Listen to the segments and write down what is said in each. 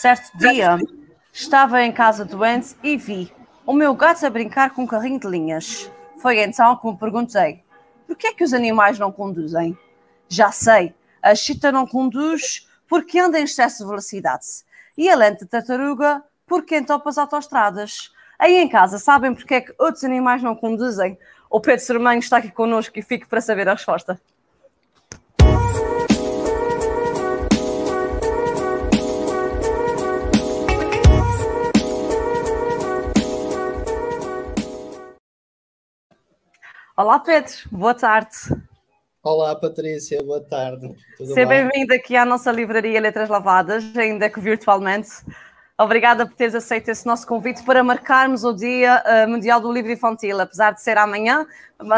Certo dia, estava em casa doente e vi o meu gato a brincar com um carrinho de linhas. Foi então que me perguntei: por que é que os animais não conduzem? Já sei, a chita não conduz porque anda em excesso de velocidade. E a lente de tartaruga porque entopa as autostradas. Aí em casa, sabem porque é que outros animais não conduzem? O Pedro Sermanho está aqui connosco e fico para saber a resposta. Olá Pedro, boa tarde. Olá Patrícia, boa tarde. Seja bem-vindo aqui à nossa livraria Letras Lavadas, ainda que virtualmente. Obrigada por teres aceito esse nosso convite para marcarmos o Dia uh, Mundial do Livro Infantil. Apesar de ser amanhã,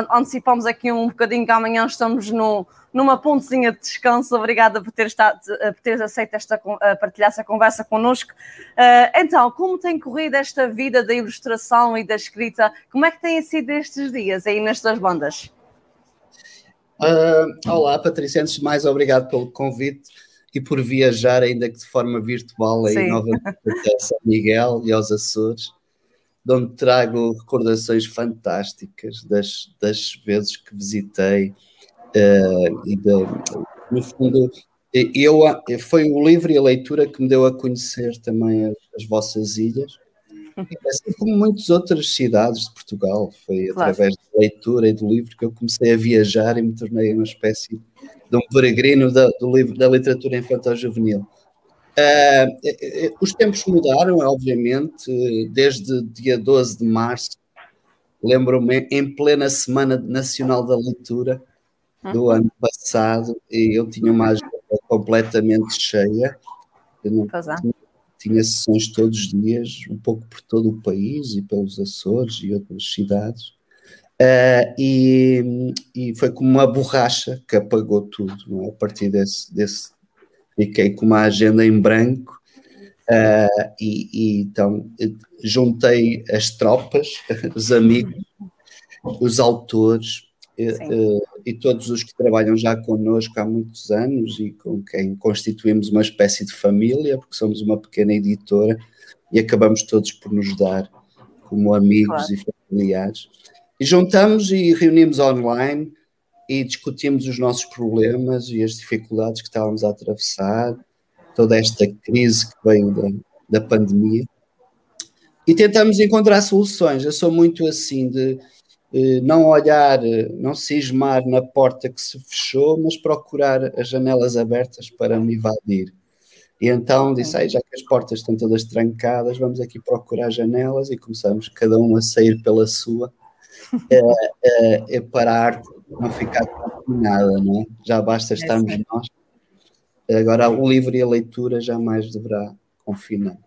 antecipamos aqui um bocadinho que amanhã estamos no, numa pontezinha de descanso. Obrigada por teres, estado, uh, por teres aceito esta, uh, partilhar essa conversa connosco. então, como tem corrido esta vida da ilustração e da escrita? Como é que têm sido estes dias aí nestas bandas? olá, Patrícia. Antes de mais, obrigado pelo convite e por viajar, ainda que de forma virtual, aí novamente a São Miguel e aos Açores, de onde trago recordações fantásticas das, das vezes que visitei. Uh, e de, no fundo, eu, foi o livro e a leitura que me deu a conhecer também as, as vossas ilhas, assim como muitas outras cidades de Portugal. Foi claro. através da leitura e do livro que eu comecei a viajar e me tornei uma espécie de um peregrino da, do livro, da literatura infantil juvenil. Uh, os tempos mudaram, obviamente, desde dia 12 de março. Lembro-me, em plena Semana Nacional da Leitura do uhum. ano passado, e eu tinha uma agenda completamente cheia. Eu não, tinha, tinha sessões todos os dias, um pouco por todo o país e pelos Açores e outras cidades. Uh, e, e, foi como uma borracha que apagou tudo. É? A partir desse, desse, fiquei com uma agenda em branco uh, e, e, então juntei as tropas, os amigos, os autores uh, e todos os que trabalham já connosco há muitos anos e com quem constituímos uma espécie de família, porque somos uma pequena editora e acabamos todos por nos dar como amigos claro. e familiares. E juntamos e reunimos online e discutimos os nossos problemas e as dificuldades que estávamos a atravessar, toda esta crise que veio da, da pandemia. E tentamos encontrar soluções. Eu sou muito assim de não olhar, não cismar na porta que se fechou, mas procurar as janelas abertas para me invadir. E então disse, aí, já que as portas estão todas trancadas, vamos aqui procurar janelas e começamos cada um a sair pela sua é, é, é para a arte não ficar confinada, não é? Já basta é estarmos nós. Agora o livro e a leitura jamais deverá confinar.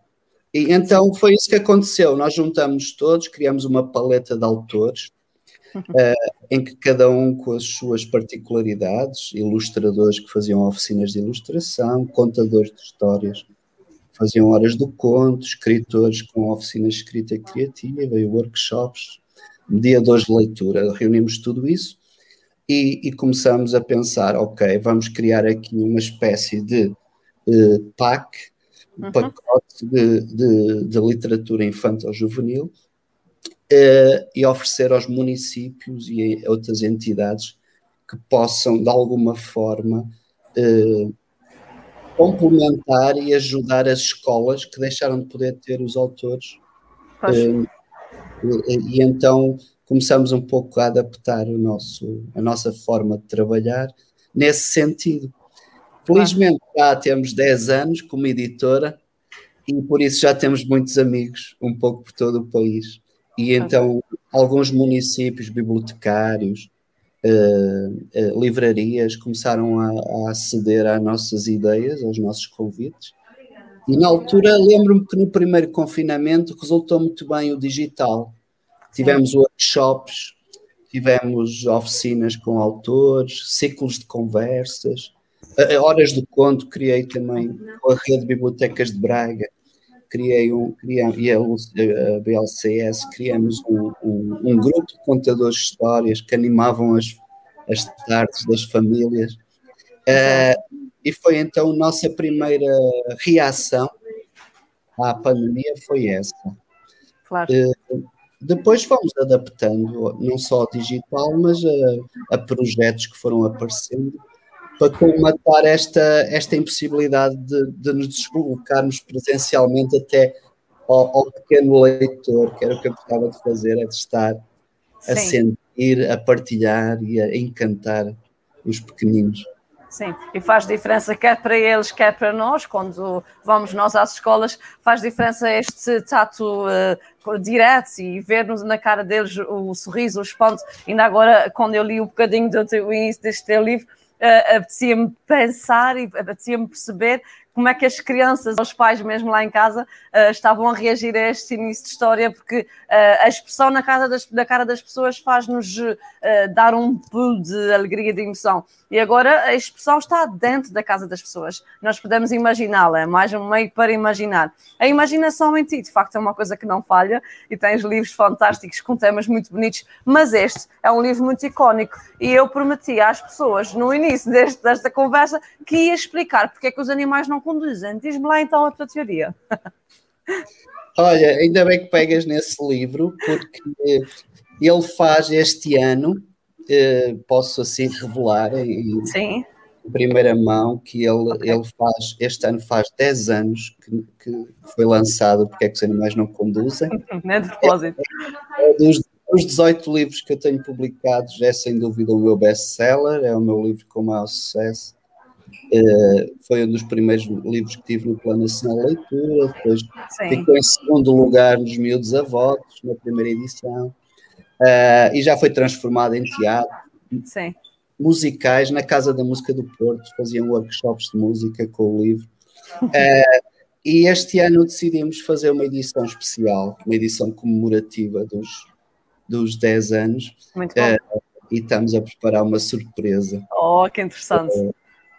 E então foi isso que aconteceu. Nós juntamos todos, criamos uma paleta de autores, uh, em que cada um com as suas particularidades, ilustradores que faziam oficinas de ilustração, contadores de histórias faziam horas do conto, escritores com oficinas de escrita criativa e workshops, mediadores de leitura, reunimos tudo isso e, e, começamos a pensar, ok, vamos criar aqui uma espécie de uh, PAC, um uhum. pacote de, de, de, literatura infantil juvenil uh, e oferecer aos municípios e a outras entidades que possam, de alguma forma, uh, complementar e ajudar as escolas que deixaram de poder ter os autores e, e, então começamos um pouco a adaptar o nosso, a nossa forma de trabalhar nesse sentido. Felizmente já temos 10 anos como editora e por isso já temos muitos amigos, um pouco por todo o país. E então alguns municípios, bibliotecários, uh, uh, livrarias começaram a, a aceder às nossas ideias, aos nossos convites. E na altura lembro-me que no primeiro confinamento resultou muito bem o digital. Tivemos workshops, tivemos oficinas com autores, ciclos de conversas, horas do conto, criei também com a rede de bibliotecas de Braga, criei um, criei, e a, a BLCS, criamos um, um, um, grupo de contadores de histórias que animavam as, as tardes das famílias. Uh, e foi então a nossa primeira reação à pandemia foi essa. Claro. Uh, depois fomos adaptando, não só ao digital, mas a, a projetos que foram aparecendo para colmatar esta, esta impossibilidade de, de nos deslocarmos presencialmente até ao, ao, pequeno leitor, que era o que eu gostava de fazer, é de estar Sim. a sentir, a partilhar e a encantar os pequeninos. Sim, e faz diferença quer para eles, quer para nós, quando vamos nós às escolas, faz diferença este tato uh, direto e ver-nos na cara deles o, sorriso, o espanto. Ainda agora, quando eu li um bocadinho do, deste teu livro, uh, apetecia-me pensar e apetecia-me perceber como é que as crianças, os pais mesmo lá em casa, uh, estavam a reagir a este início de história, porque uh, a expressão na, casa das, na cara das pessoas faz-nos uh, dar um pulo de alegria, de emoção. E agora a expressão está dentro da casa das pessoas. Nós podemos imaginá-la, é mais um meio para imaginar. A imaginação em ti, de facto, é uma coisa que não falha, e tens livros fantásticos com temas muito bonitos, mas este é um livro muito icónico. E eu prometi às pessoas, no início deste, desta conversa, que ia explicar porque é que os animais não conduzem. Diz-me lá então a tua teoria. Olha, ainda bem que pegas nesse livro, porque ele faz este ano, eh, posso assim revelar em, Sim. primeira mão, que ele, okay. ele faz, este ano faz 10 anos que, que foi lançado Porque é que os animais não conduzem. Não é de propósito. É, é dos, dos 18 livros que eu tenho publicados, é sem dúvida o meu best-seller, é o meu livro com maior sucesso. Uh, foi um dos primeiros livros que tive no Plano Nacional de Leitura, depois Sim. ficou em segundo lugar nos Miúdos Avotos, na primeira edição, uh, e já foi transformado em teatro. Sim. Musicais, na Casa da Música do Porto, faziam workshops de música com o livro. Uh, e este ano decidimos fazer uma edição especial, uma edição comemorativa dos, dos 10 anos. Muito bom. e estamos a preparar uma surpresa. Oh, que interessante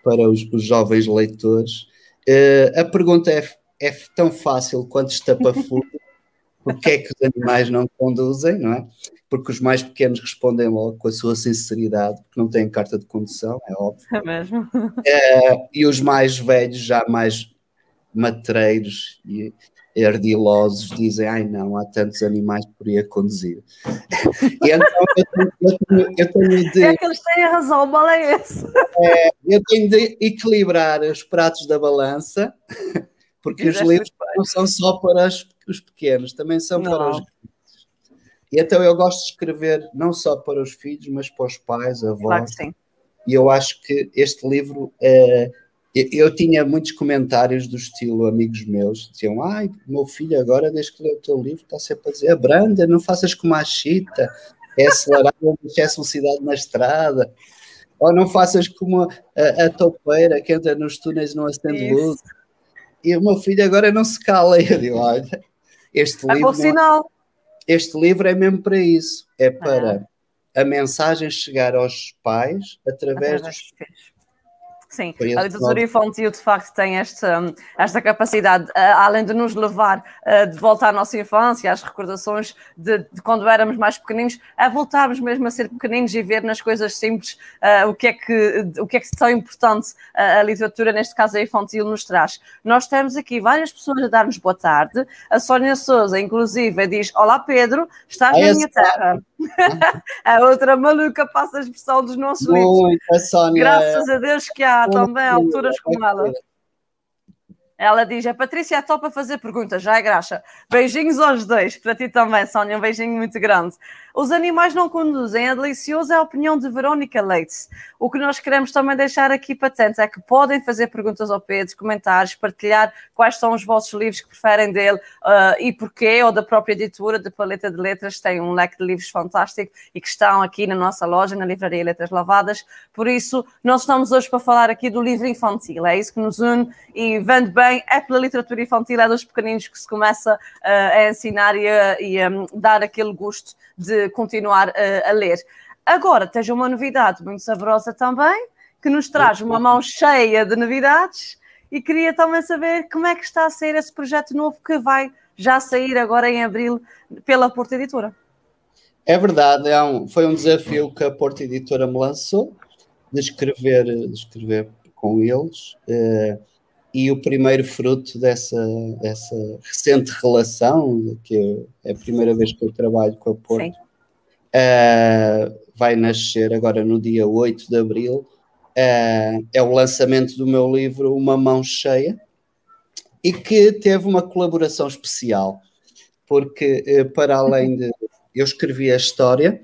para os, os jovens leitores. Uh, a pergunta é, é, tão fácil quanto estapafúrdio. Porque é que os animais não conduzem, não é? Porque os mais pequenos respondem logo com a sua sinceridade, porque não têm carta de condução, é óbvio. É mesmo. Uh, e os mais velhos, já mais matreiros e, ardilosos dizem, ai não, há tantos animais que poderia conduzir. e então eu, eu, tenho, eu tenho de... É que eles têm razão, o mal é esse. É, eu tenho de equilibrar os pratos da balança, porque os livros não são só para os, os pequenos, também são não. para os e então eu gosto de escrever não só para os filhos, mas para os pais, avós. Claro que sim. E eu acho que este livro é, eu, tinha muitos comentários do estilo amigos meus, diziam, ai, meu filho agora, desde que leu o teu livro, está sempre a dizer, abranda, não faças como a chita, é acelerar o excesso de velocidade na estrada, ou não faças como a, a, a topeira que entra nos túneis e não acende luz. E o meu filho agora não se cala, e eu digo, olha, este é livro... Não, este livro é mesmo para isso, é para ah. a mensagem chegar aos pais através, através dos filhos Sim, a literatura infantil de facto tem esta, esta capacidade, além de nos levar de volta à nossa infância, às recordações de, de, quando éramos mais pequeninos, a voltarmos mesmo a ser pequeninos e ver nas coisas simples uh, o, que é que, o que é que tão importante a, a literatura, neste caso a infantil, nos traz. Nós temos aqui várias pessoas a dar-nos boa tarde, a Sónia Souza, inclusive, diz: Olá Pedro, estás na minha terra. a outra maluca passa a expressão dos nossos livros. Graças a Deus que há também alturas como ela. Ela diz: a Patrícia é top a fazer perguntas, já é graxa. Beijinhos aos dois, para ti também, Sónia, um beijinho muito grande. Os animais não conduzem, é delicioso é a opinião de Verónica Leite. O que nós queremos também deixar aqui patente é que podem fazer perguntas ao Pedro, comentários, partilhar quais são os vossos livros que preferem dele uh, e porquê, ou da própria editora de Paleta de Letras, tem um leque de livros fantástico e que estão aqui na nossa loja, na Livraria Letras Lavadas. Por isso, nós estamos hoje para falar aqui do livro infantil, é isso que nos une e vende bem, é pela literatura infantil, é dos pequeninos que se começa uh, a ensinar e a, e a dar aquele gosto de continuar a, a ler. Agora, tens uma novidade muito saborosa também, que nos traz uma mão cheia de novidades e queria também saber como é que está a ser esse projeto novo que vai já sair agora em abril pela Porta Editora. É verdade, é um, foi um desafio que a Porta Editora me lançou de escrever, de escrever com eles. Uh, e o primeiro fruto dessa, dessa recente relação, que é a primeira vez que eu trabalho com a Porto, uh, vai nascer agora no dia 8 de abril. Uh, é o lançamento do meu livro Uma Mão Cheia, e que teve uma colaboração especial, porque uh, para além de. Eu escrevi a história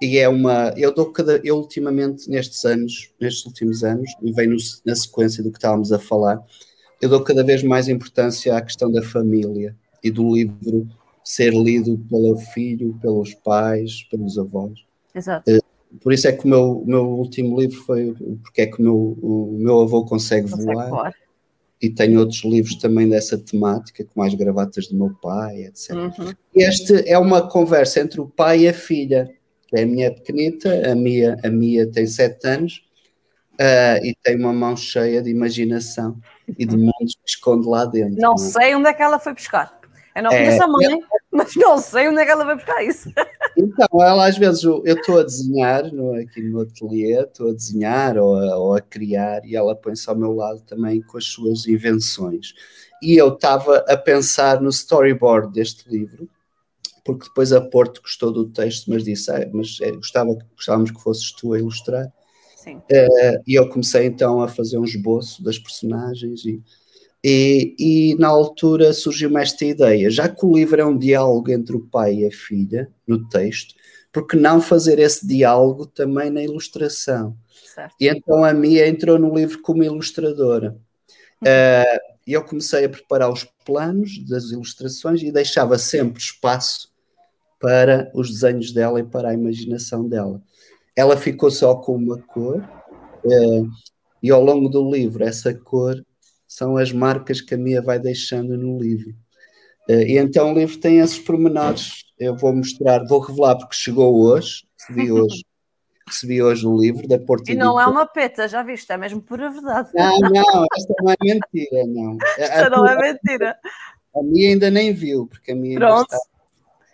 e é uma. Eu dou cada. Eu ultimamente, nestes anos, nestes últimos anos, e vem no, na sequência do que estávamos a falar, eu dou cada vez mais importância à questão da família e do livro ser lido pelo filho, pelos pais, pelos avós. Exato. Uh, por isso é que o meu, o meu último livro foi porque é que o meu, o meu avô consegue, consegue voar. voar. E tenho outros livros também dessa temática, como as gravatas do meu pai, etc. Uhum. Este é uma conversa entre o pai e a filha é a minha pequenita, a Mia, a Mia tem sete anos uh, e tem uma mão cheia de imaginação e de mundos que esconde lá dentro. Não, não é? sei onde é que ela foi buscar. Eu não conheço é, a mãe, é... mas não sei onde é que ela vai buscar isso. Então, ela às vezes, eu estou a desenhar no, aqui no ateliê, estou a desenhar ou a, ou a criar e ela põe-se ao meu lado também com as suas invenções. E eu estava a pensar no storyboard deste livro, porque depois a Porto gostou do texto, mas disse, ah, mas é, gostava, gostávamos que fosses tu a ilustrar. Sim. Uh, e eu comecei então a fazer um esboço das personagens e, e, e, na altura surgiu-me esta ideia, já que o livro é um diálogo entre o pai e a filha, no texto, porque não fazer esse diálogo também na ilustração? Certo. E então a Mia entrou no livro como ilustradora. Uh, e eu comecei a preparar os planos das ilustrações e deixava sempre espaço para os desenhos dela e para a imaginação dela. Ela ficou só com uma cor, eh, e ao longo do livro, essa cor são as marcas que a Mia vai deixando no livro. Eh, e então o livro tem esses pormenores. Eu vou mostrar, vou revelar porque chegou hoje, recebi hoje, recebi hoje o livro da Porto E não é uma peta, já viste, é mesmo pura verdade. Não, não, esta não é mentira, não. Esta não é mentira. A minha ainda nem viu, porque a minha Pronto. Está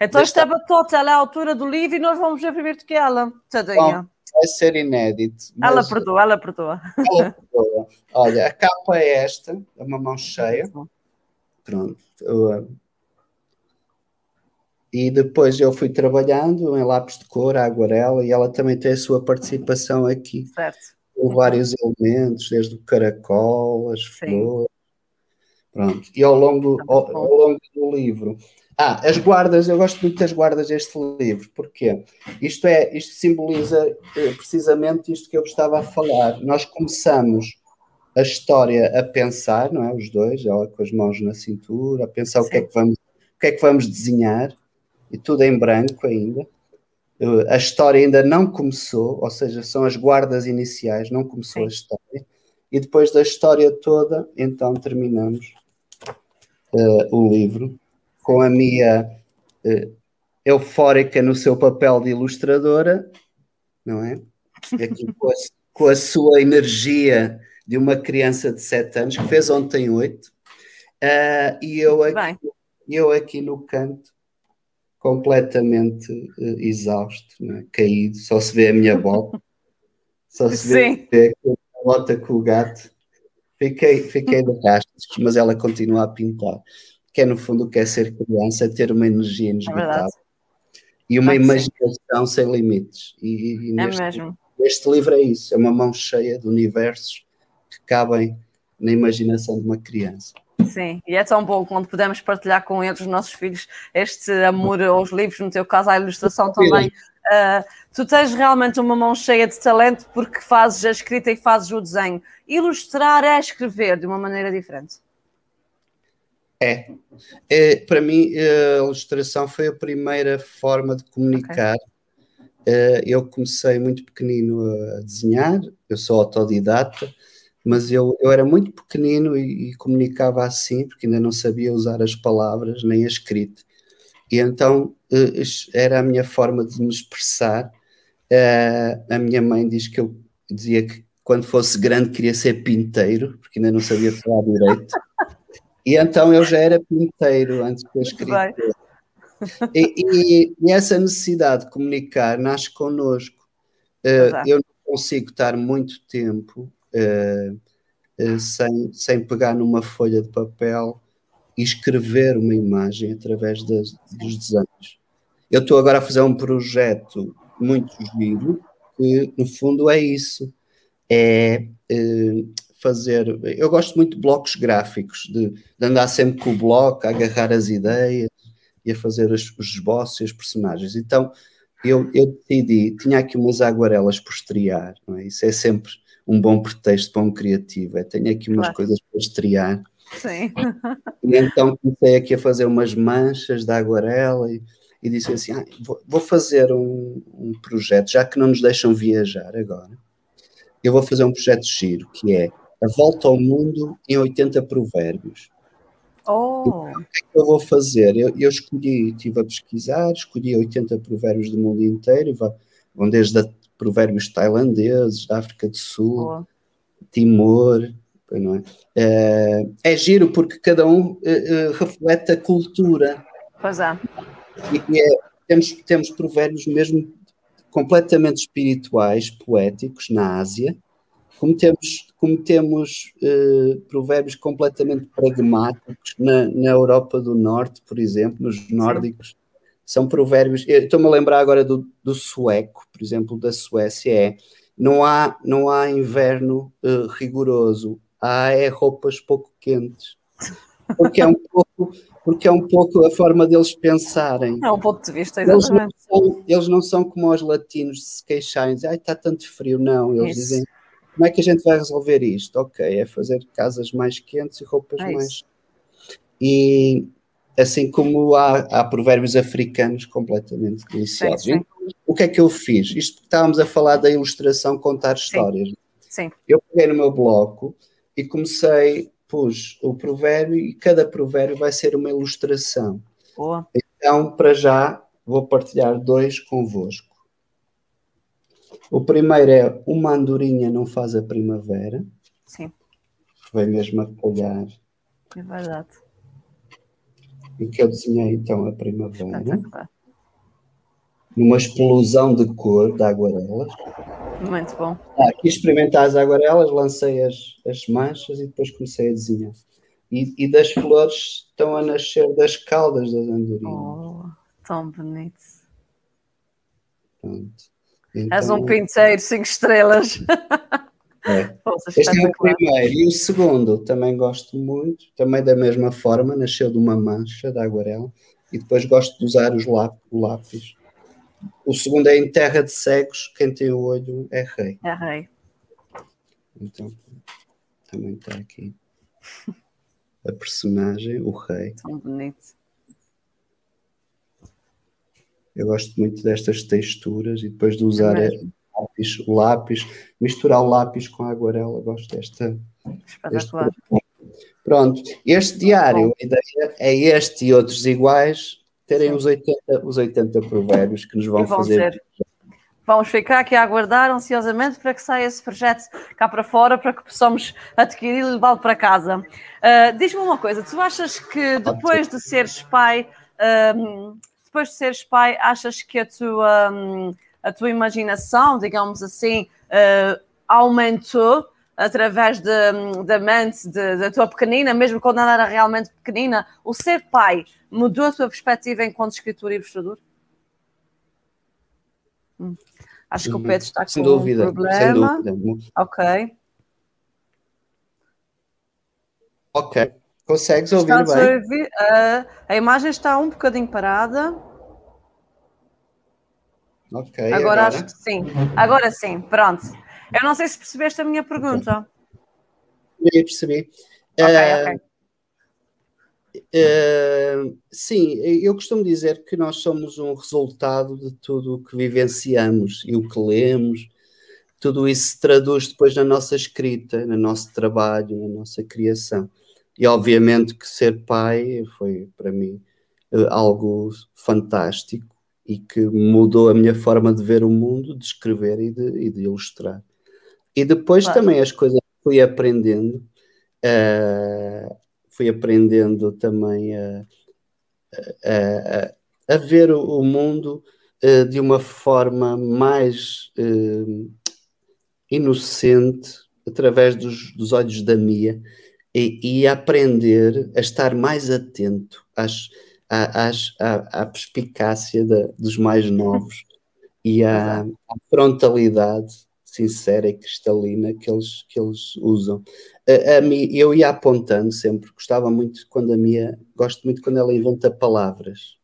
então esta batota, ela é a altura do livro e nós vamos ver primeiro do que ela, tadinha. Vai ser inédito. Ela perdoa, ela perdoa. Ela perdoa. Olha, a capa é esta, é uma mão cheia. Pronto. E depois eu fui trabalhando em lápis de cor, a aguarela, e ela também tem a sua participação aqui. Certo. Com vários elementos, desde o caracol, as Sim. flores. Pronto. E ao longo, ao, ao longo do livro ah, as guardas, eu gosto muito das guardas deste livro, porque isto é, isto simboliza eh, precisamente isto que eu estava a falar. Nós começamos a história a pensar, não é? Os dois, ela com as mãos na cintura, a pensar o que, é que vamos, o que é que vamos desenhar, e tudo em branco ainda. Eh, a história ainda não começou, ou seja, são as guardas iniciais, não começou Sim. a história. E depois da história toda, então terminamos uh, o livro com a Mia uh, eufórica no seu papel de ilustradora, não é? Aqui com a, com a sua energia de uma criança de 7 anos, que fez ontem 8, uh, eh, e eu aqui, eu aqui no canto, completamente uh, exausto, é? caído, só se vê a minha bota, só se vê, vê a bota com o gato. Fiquei, fiquei de rastros, mas ela continua a pintar que é no fundo o que é ser criança, ter uma energia inesgotável é e uma imaginação sem limites. E, e é neste, mesmo. Este livro é isso, é uma mão cheia de universos que cabem na imaginação de uma criança. Sim, e é tão bom quando podemos partilhar com eles, os nossos filhos, este amor aos livros, no teu caso, à ilustração também. Uh, tu tens realmente uma mão cheia de talento porque fazes a escrita e fazes o desenho. Ilustrar é escrever de uma maneira diferente. É. é para mim, a ilustração foi a primeira forma de comunicar. Okay. Eh, eu comecei muito pequenino a desenhar, eu sou autodidata, mas eu, eu era muito pequenino e, e, comunicava assim, porque ainda não sabia usar as palavras nem a escrita. E então eh, era a minha forma de me expressar. Eh, a minha mãe diz que eu dizia que quando fosse grande queria ser pinteiro, porque ainda não sabia falar direito. E então eu já era pinteiro antes de escritor. E, e, e, essa necessidade de comunicar nasce connosco. Uh, eu não consigo estar muito tempo uh, uh, sem, sem pegar numa folha de papel e escrever uma imagem através das, dos desenhos. Eu estou agora a fazer um projeto muito giro, que no fundo é isso, é fazer. Eu gosto muito de blocos gráficos, de, de, andar sempre com o bloco, a agarrar as ideias e a fazer os, os esboços e os personagens. Então eu, eu decidi, tinha aqui umas aguarelas por estrear, não é? Isso é sempre um bom pretexto para um criativo, é tenho aqui umas claro. coisas para estrear. Sim. E então comecei aqui a fazer umas manchas da aguarela e, e disse assim: ah, vou, vou, fazer um, um, projeto, já que não nos deixam viajar agora, eu vou fazer um projeto giro que é a volta ao mundo em 80 provérbios. Oh. Então, o que é que eu vou fazer? Eu, eu escolhi, estive a pesquisar, escolhi 80 provérbios do mundo inteiro, vão desde a provérbios tailandeses, da África do Sul, oh. Timor, não é? é? É, giro porque cada um uh, uh, reflete a cultura. Pois é. E é, temos, temos provérbios mesmo completamente espirituais, poéticos, na Ásia, como temos, como temos uh, provérbios completamente pragmáticos na, na Europa do Norte, por exemplo, nos nórdicos, são provérbios. Estou-me a lembrar agora do, do sueco, por exemplo, da Suécia, é não há, não há inverno uh, rigoroso, há é roupas pouco quentes. Porque é um pouco, porque é um pouco a forma deles pensarem. É um ponto de vista, exatamente. Eles não são, eles não são como os latinos de se queixarem, dizem, ai, está tanto frio. Não, eles Isso. dizem, como é que a gente vai resolver isto? Ok, é fazer casas mais quentes e roupas é mais. E assim como há, há provérbios africanos completamente deliciosos. Sim, sim. O que é que eu fiz? Isto estávamos a falar da ilustração, contar histórias. Sim. Eu peguei no meu bloco e comecei, pus o provérbio e cada provérbio vai ser uma ilustração. Boa. Então, para já, vou partilhar dois convosco. O primeiro é uma andorinha não faz a primavera. Sim. Foi mesmo a colhar. É verdade. E que eu desenhei então a primavera. Numa explosão de cor de aguarelas. Muito bom. Ah, aqui experimentar as aguarelas, lancei as, as manchas e depois comecei a desenhar. E, e das flores estão a nascer das caudas das andorinhas. Oh, tão bonito. Pronto. Então, És um pinteiro, cinco estrelas. É. este é o primeiro. E o segundo, também gosto muito, também da mesma forma, nasceu de uma mancha da aguarela. E depois gosto de usar os lápis, o lápis. O segundo é em terra de cegos, quem tem o olho é rei. É rei. Então, também está aqui a personagem, o rei. Tão bonito. Eu gosto muito destas texturas e depois de usar é lápis, o lápis, misturar o lápis com a aguarela, gosto desta. Espetacular. Pronto, este diário, a ideia é este e outros iguais terem os 80, os 80 provérbios que nos vão, vão fazer. Ser. Vamos ficar aqui a aguardar ansiosamente para que saia esse projeto cá para fora, para que possamos adquirir e levá-lo para casa. Uh, Diz-me uma coisa, tu achas que depois de seres pai, uh, depois de seres pai, achas que a tua, hum, a tua imaginação, digamos assim, uh, aumentou através hum, da mente da tua pequenina, mesmo quando ela era realmente pequenina? O ser pai mudou a tua perspectiva enquanto escritor e ilustrador? Hum. Acho que o Pedro está sem com dúvida, um problema. Sem dúvida. Ok. Ok. Consegues ouvir Estás bem? A, ouvir? Uh, a imagem está um bocadinho parada. Ok. Agora, agora, acho que sim. Agora sim, pronto. Eu não sei se percebeste a minha pergunta. Okay. percebi. Ok, uh, ok. Uh, sim, eu costumo dizer que nós somos um resultado de tudo o que vivenciamos e o que lemos. Tudo isso se traduz depois na nossa escrita, no nosso trabalho, na nossa criação. E obviamente que ser pai foi para mim eh, algo fantástico e que mudou a minha forma de ver o mundo, de escrever e de, e de ilustrar. E depois claro. também as coisas que fui aprendendo, uh, fui aprendendo também a, a, a ver o, mundo uh, de uma forma mais uh, inocente através dos, dos olhos da Mia e, e aprender a estar mais atento às, às, à, à perspicácia de, dos mais novos e à, à, frontalidade sincera e cristalina que eles, que eles usam. A, a mim, eu ia apontando sempre, gostava muito quando a Mia, gosto muito quando ela inventa palavras.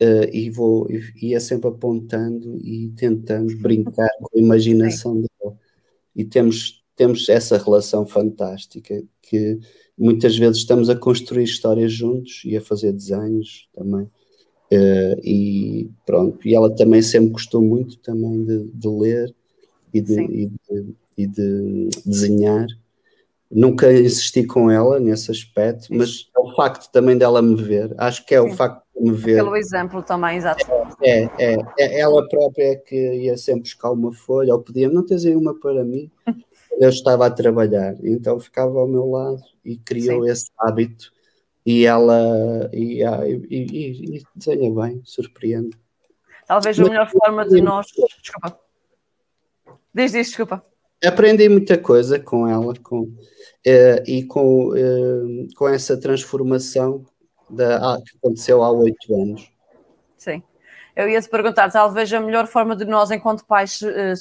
Uh, e vou ia sempre apontando e tentando brincar com a imaginação dela. E temos temos essa relação fantástica que muitas vezes estamos a construir histórias juntos e a fazer desenhos também. Uh, e pronto, e ela também sempre gostou muito também de, de ler e de, e de, e de, desenhar. Nunca insisti com ela nesse aspecto, Sim. mas é o facto também dela me ver. Acho que é Sim. o facto de me ver. Pelo exemplo também, exato. É, é, é, ela própria é que ia sempre buscar uma folha, ou pedia-me, não tens aí uma para mim? Eu estava a trabalhar, então ficava ao meu lado e criou Sim. esse hábito e ela e, e, e, e desenha bem, surpreende. Talvez a melhor forma de nós. Desculpa. Diz, diz, desculpa. Aprendi muita coisa com ela com, eh, e com, eh, com essa transformação da, ah, que aconteceu há oito anos. Sim eu ia te perguntar, talvez a melhor forma de nós, enquanto pais, eh,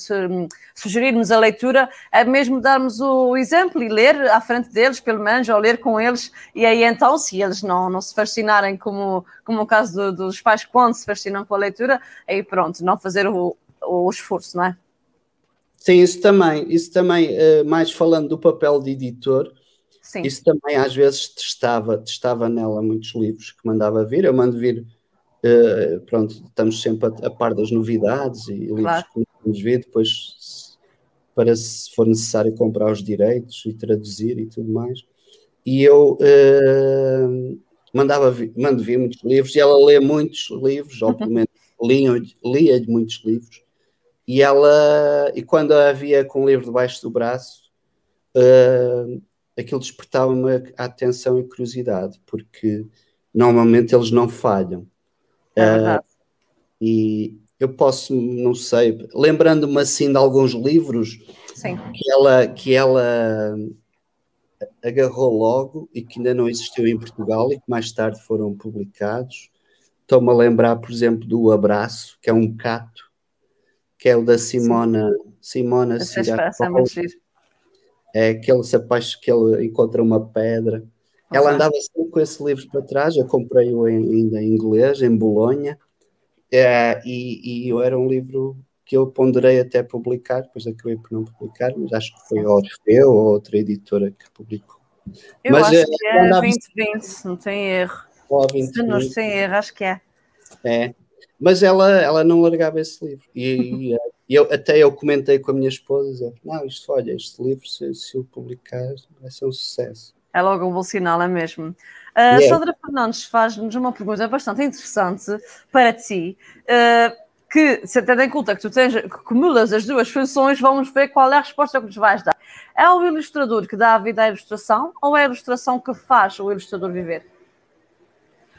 sugerirmos a leitura é mesmo darmos o exemplo e ler à frente deles, pelo menos, ou ler com eles, e aí então, se eles não, não se fascinarem, como, como o caso do, dos pais quando se fascinam com a leitura, aí pronto, não fazer o, o esforço, não é? Sim, isso também, isso também, eh, mais falando do papel de editor, Sim. isso também às vezes testava, testava nela muitos livros que mandava vir, eu mando vir Uh, pronto, estamos sempre a, a, par das novidades e livros claro. que podemos ver, depois para se for necessário comprar os direitos e traduzir e tudo mais. E eu uh, mandava mando vir muitos livros e ela lê muitos livros, ou pelo menos lia, muitos livros. E ela, e quando a havia com o livro debaixo do braço, uh, aquilo despertava-me a atenção e curiosidade, porque normalmente eles não falham. É uh, e eu posso, não sei, lembrando-me assim de alguns livros Sim. que ela que ela agarrou logo e que ainda não existiu em Portugal e que mais tarde foram publicados. Estou-me a lembrar, por exemplo, do Abraço, que é um cato, que é o da Simona Sim. Simona É aquele rapaz que ele encontra uma pedra ela andava sempre com esse livro para trás, eu comprei-o ainda em inglês, em Bolonha, é, e, e era um livro que eu ponderei até publicar, depois acabei por não publicar, mas acho que foi a Orfeu ou outra editora que publicou. Eu mas, acho é, que é 2020, não tem erro. Ou 20, Se não tem erro, acho que é. É, mas ela, ela não largava esse livro. E, e eu, até eu comentei com a minha esposa, dizer, não, isto, olha, este livro, se, se eu publicar, vai ser um sucesso. É logo um bom sinal, é mesmo. Uh, yeah. Sandra Fernandes faz-nos uma pergunta bastante interessante para ti. Uh, que, se tendo em conta que tu tens, que acumulas as duas funções, vamos ver qual é a resposta que nos vais dar. É o ilustrador que dá a vida à ilustração ou é a ilustração que faz o ilustrador viver?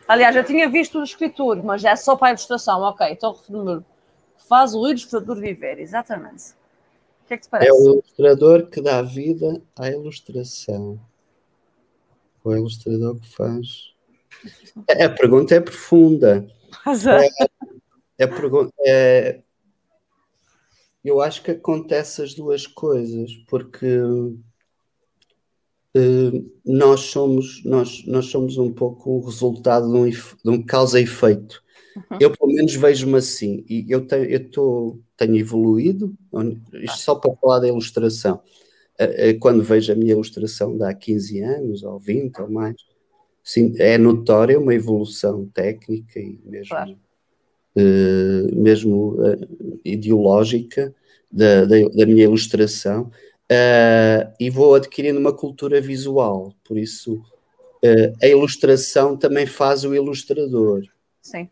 Aliás, eu tinha visto o escritor, mas é só para a ilustração. Ok, então reformulo. Faz o ilustrador viver, exatamente. O que é que te parece? É o ilustrador que dá vida à ilustração o ilustrador que faz. A pergunta é profunda. É, a pergunta é, eu acho que acontece as duas coisas, porque uh, nós somos nós, nós somos um pouco o resultado de um, de um causa e efeito. Uhum. Eu pelo menos vejo-me assim, e eu eu tô, tenho evoluído, isto só para falar da ilustração quando vejo a minha ilustração de há 15 anos, ou 20 ou mais, sim, é notória uma evolução técnica e mesmo, claro. uh, mesmo uh, ideológica da, da, da, minha ilustração, uh, e vou adquirindo uma cultura visual, por isso a ilustração também faz o ilustrador. Sim.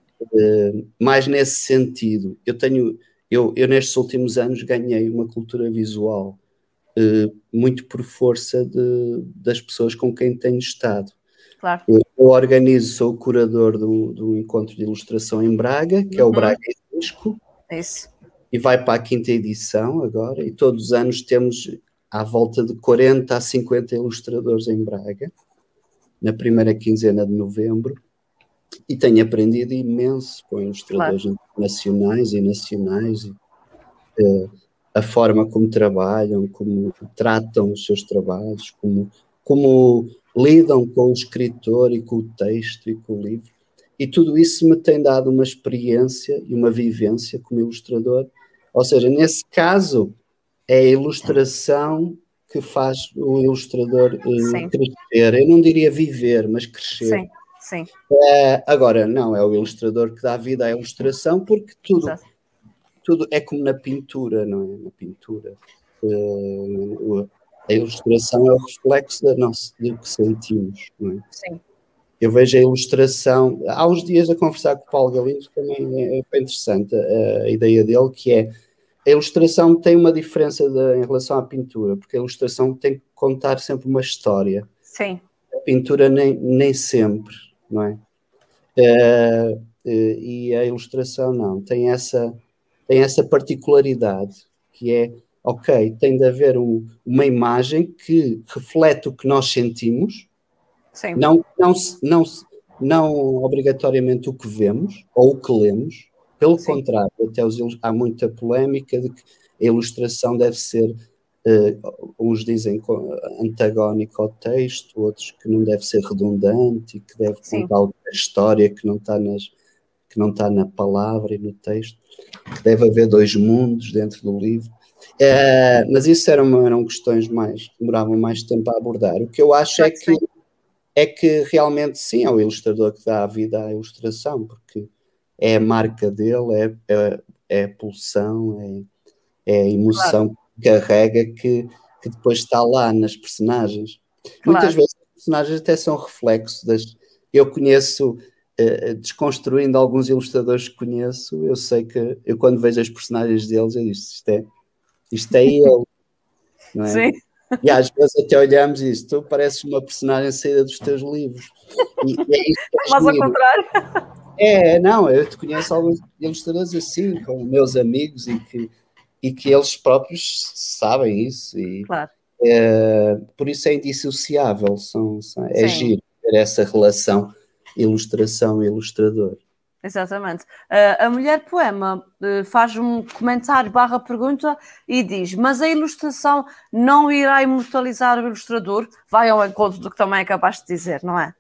mais nesse sentido, eu tenho, eu, eu nestes últimos anos ganhei uma cultura visual muito por força de, das pessoas com quem tenho estado. Claro. Eu, organizo, sou o curador do, do encontro de ilustração em Braga, que uhum. é o uhum. Braga Disco. Isso. E vai para a quinta edição agora, e todos os anos temos à volta de 40 a 50 ilustradores em Braga, na primeira quinzena de novembro, e tenho aprendido imenso com ilustradores claro. internacionais e nacionais, e, uh, a forma como trabalham, como tratam os seus trabalhos, como, como lidam com o escritor e com o texto e com o livro. E tudo isso me tem dado uma experiência e uma vivência como ilustrador. Ou seja, nesse caso, é a ilustração que faz o ilustrador uh, crescer. Eu não diria viver, mas crescer. Sim, sim. É, agora, não, é o ilustrador que dá vida à ilustração, porque tudo, tudo é como na pintura, não é? Na pintura. Uh, a ilustração é o reflexo da nossa, do que sentimos, não é? Sim. Eu vejo a ilustração. Há uns dias a conversar com o Paulo Galindo, também é, é interessante a, a ideia dele, que é a ilustração tem uma diferença de, em relação à pintura, porque a ilustração tem que contar sempre uma história. Sim. A pintura nem, nem sempre, não é? Uh, uh, e a ilustração não, tem essa, tem essa particularidade, que é, ok, tem de haver um, uma imagem que reflete o que nós sentimos, Sim. Não, não, não, não obrigatoriamente o que vemos ou o que lemos, pelo Sim. contrário, até os, há muita polémica de que a ilustração deve ser, uh, uns dizem antagónica ao texto, outros que não deve ser redundante e que deve Sim. contar outra história que não está nas que não está na palavra e no texto, que deve haver dois mundos dentro do livro. Uh, mas isso eram, eram questões mais, demoravam mais tempo a abordar. O que eu acho é que, é que realmente sim, é o ilustrador que dá a vida à ilustração, porque é a marca dele, é, é, é a pulsão, é, é a emoção claro. que carrega que, que depois está lá nas personagens. Claro. Muitas vezes os personagens até são reflexo das. Eu conheço, desconstruindo alguns ilustradores que conheço, eu sei que eu quando vejo as personagens deles, eu digo isto é, isto é ele. Não é? Sim. E às vezes até olhamos e tu pareces uma personagem saída dos teus livros. E, e é Mas ao contrário. É, não, eu te conheço alguns ilustradores assim, com meus amigos, e que, e que eles próprios sabem isso. E, claro. É, por isso é indissociável, são, são, é giro ter essa relação ilustração-ilustrador. Exatamente. Uh, a mulher poema uh, faz um comentário barra pergunta e diz: Mas a ilustração não irá imortalizar o ilustrador? Vai ao encontro do que também é capaz de dizer, não é?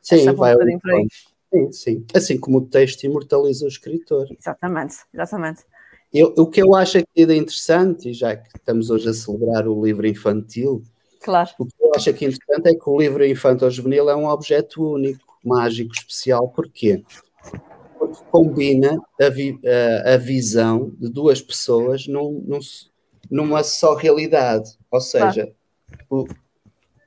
Sim, vai ao encontro. Sim, sim. Assim como o texto imortaliza o escritor. Exatamente, exatamente. Eu, o que eu acho aqui de interessante, e já que estamos hoje a celebrar o livro infantil, claro. o que eu acho aqui interessante é que o livro infantil juvenil é um objeto único, mágico, especial. Porquê? Porque combina a, vi, a, a visão de duas pessoas num, num, numa só realidade. Ou seja, claro. o,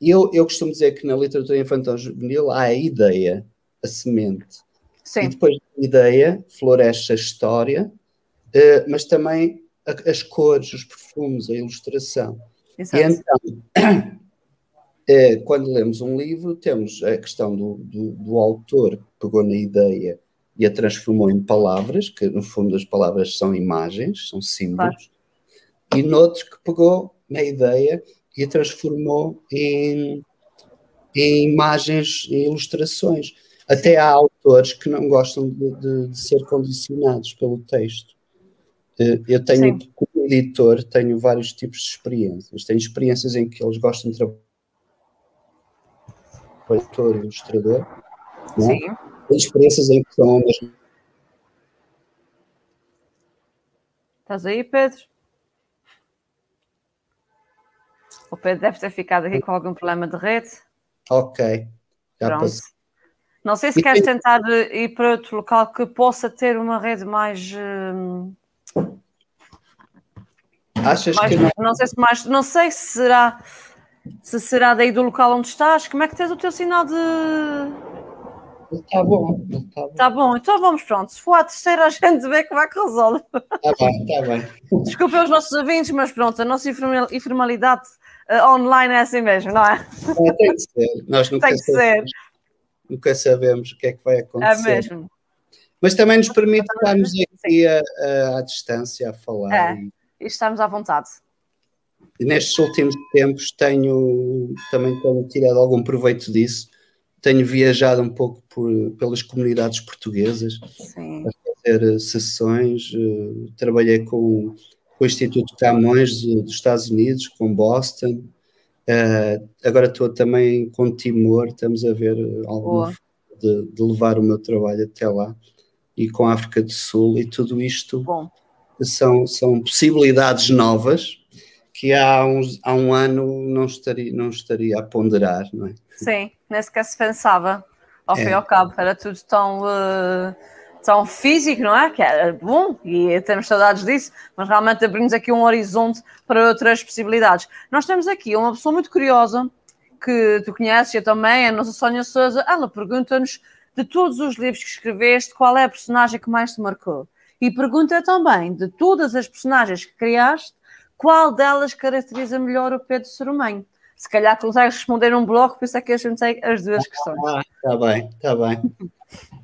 eu, eu costumo dizer que na literatura infantil juvenil há a ideia a semente. Sim. E depois da ideia floresce a história, uh, mas também a, as cores, os perfumes, a ilustração. Exato. E então, uh, quando lemos um livro, temos a questão do, do, do, autor que pegou na ideia e a transformou em palavras, que no fundo as palavras são imagens, são símbolos, claro. e noutros que pegou na ideia e a transformou em, em imagens e ilustrações. Até há autores que não gostam de, de, de ser condicionados pelo texto. Eh, eu tenho, Sim. como editor, tenho vários tipos de experiências. Tenho experiências em que eles gostam de trabalhar com editor, ilustrador. É? Sim. Tenho experiências em que são mesmo. Estás aí, Pedro? O Pedro deve ter ficado aqui com algum problema de rede. Ok. Já Pronto. Não sei se e queres tem... tentar ir para outro local que possa ter uma rede mais. Hum, Achas mais, que não? Não sei se mais. Não sei se será. Se será daí do local onde estás. Como é que tens o teu sinal de. Está bom, está bom. Está bom, então vamos pronto. Se for a terceira, a gente vê como é que resolve. Está bem, está bem. Desculpem os nossos ouvintes, mas pronto, a nossa informalidade uh, online é assim mesmo, não é? é tem que ser. Nós nunca tem que ser nunca sabemos o que é que vai acontecer. É mesmo. Mas também nos permite estarmos aqui a, à distância a falar. É, e... e estamos à vontade. Nestes últimos tempos tenho também tenho tirado algum proveito disso. Tenho viajado um pouco por, pelas comunidades portuguesas Sim. a fazer sessões. Uh, trabalhei com, com, o Instituto Camões dos Estados Unidos, com Boston. Uh, agora estou também com Timor, estamos a ver alguma de, de, levar o meu trabalho até lá e com a África do Sul e tudo isto Bom. são, são possibilidades novas que há, uns, há um ano não estaria, não estaria a ponderar, não é? Sim, nem sequer se pensava, ao é. fim e ao cabo, era tudo tão, uh, tão físico, não é? Que era bom e temos saudades disso, mas realmente abrimos aqui um horizonte para outras possibilidades. Nós temos aqui uma pessoa muito curiosa que tu conheces, eu também, a nossa Sónia Souza, ela pergunta-nos de todos os livros que escreveste, qual é a personagem que mais te marcou? E pergunta também, de todas as personagens que criaste, qual delas caracteriza melhor o Pedro Sorumanho? Se calhar consegues responder um bloco, por isso é que eu juntei as duas questões. Ah, está bem, está bem.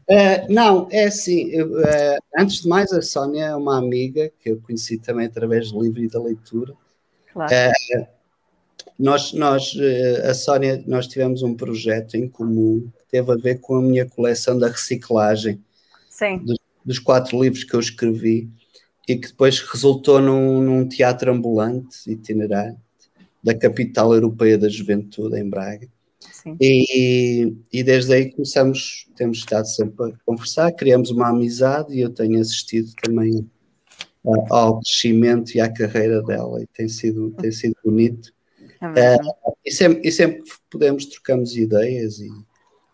Uh, não, é assim, uh, antes de mais, a Sónia é uma amiga que eu conheci também através do livro e da leitura. Claro. Uh, nós, nós, a Sónia, nós tivemos um projeto em comum que teve a ver com a minha coleção da reciclagem. Sim. Dos, dos quatro livros que eu escrevi e que depois resultou num, num teatro ambulante, itinerante, da capital europeia da juventude, em Braga. E, e, desde aí começamos, temos estado sempre a conversar, criamos uma amizade e eu tenho assistido também ao crescimento e à carreira dela e tem sido, tem sido bonito. É uh, e, sempre, e sempre que podemos trocamos ideias e,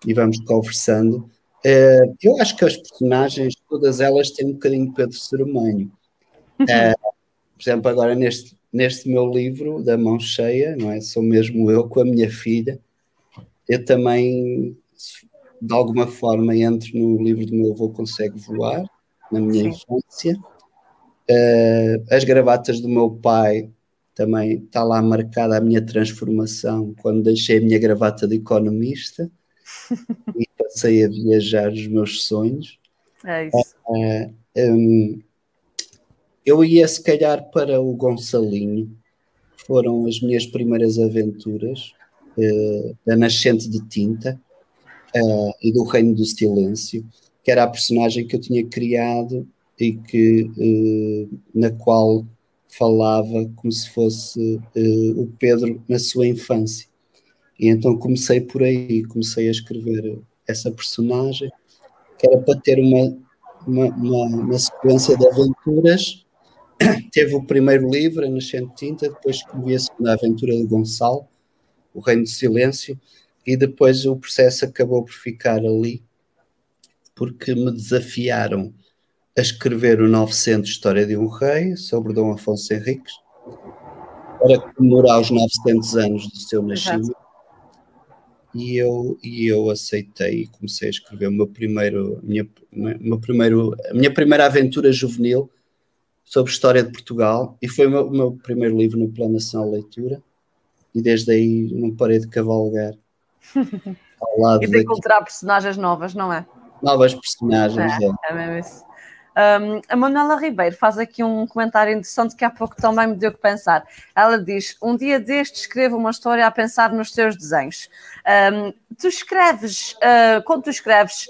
e vamos conversando. Uh, eu acho que as personagens, todas elas têm um bocadinho de Pedro Ceremanho. Uh, por exemplo, agora neste, neste meu livro, da mão cheia, não é? Sou mesmo eu com a minha filha. Eu também, de alguma forma, entro no livro do meu avô Consegue Voar, na minha Sim. infância. Uh, as gravatas do meu pai também está lá marcada a minha transformação quando deixei a minha gravata de economista e passei a viajar os meus sonhos. É isso. Uh, um, eu ia se calhar para o Gonçalinho, foram as minhas primeiras aventuras uh, da Nascente de Tinta uh, e do Reino do Silêncio, que era a personagem que eu tinha criado e que na qual falava como se fosse o Pedro na sua infância. E então comecei por aí, comecei a escrever essa personagem, que era para ter uma, uma, uma, uma sequência de aventuras teve o primeiro livro, A Nascente Tinta, depois escrevi a segunda aventura de Gonçalo, O Reino do Silêncio, e depois o processo acabou por ficar ali, porque me desafiaram a escrever o 900 História de um Rei, sobre Dom Afonso Henriques, para comemorar os 900 anos do seu nascimento. E eu, e eu aceitei e comecei a escrever o meu primeiro, minha, meu primeiro, a minha primeira aventura juvenil, sobre história de Portugal e foi o meu, o meu primeiro livro no Plano Nacional de Leitura e desde aí não parei de cavalgar. Ao lado e de encontrar personagens novas, não é? Novas personagens, é. É, é mesmo isso. Um, a Manuela Ribeiro faz aqui um comentário interessante que há pouco também me deu que pensar. Ela diz: Um dia destes escrevo uma história a pensar nos teus desenhos. Um, tu escreves, uh, quando tu escreves,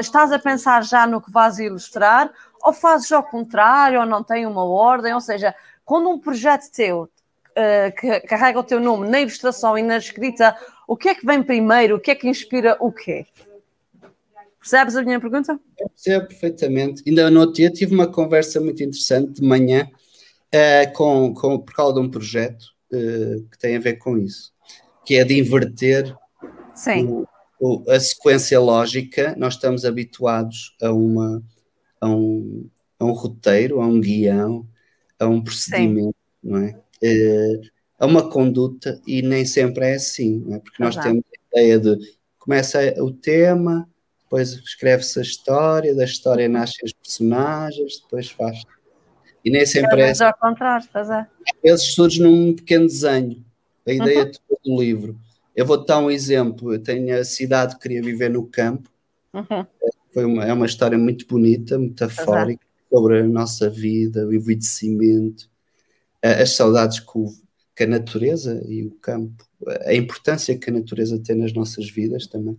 estás a pensar já no que vais ilustrar ou fazes ao contrário, ou não tem uma ordem, ou seja, quando um projeto teu uh, que carrega o teu nome na ilustração e na escrita, o que é que vem primeiro, o que é que inspira o quê? Percebes a minha pergunta? Eu percebo perfeitamente. Ainda no outro dia tive uma conversa muito interessante de manhã uh, com, com, por causa de um projeto uh, que tem a ver com isso, que é de inverter o, o, a sequência lógica. Nós estamos habituados a uma a um, a um roteiro, a um guião, a um procedimento, Sim. não é? é? A uma conduta e nem sempre é assim, não é? Porque nós temos a ideia de começa o tema, depois escreve-se a história, da história nascem os personagens, depois faz. E nem sempre é assim. ao contrário, pois é. Às vezes surge num pequeno desenho, a ideia uhum. do livro. Eu vou dar um exemplo. Eu tenho a cidade que queria viver no campo. Uhum. Foi uma, é uma história muito bonita, metafórica, sobre a nossa vida, o envelhecimento, as saudades que o, que a natureza e o campo, a importância que a natureza tem nas nossas vidas também.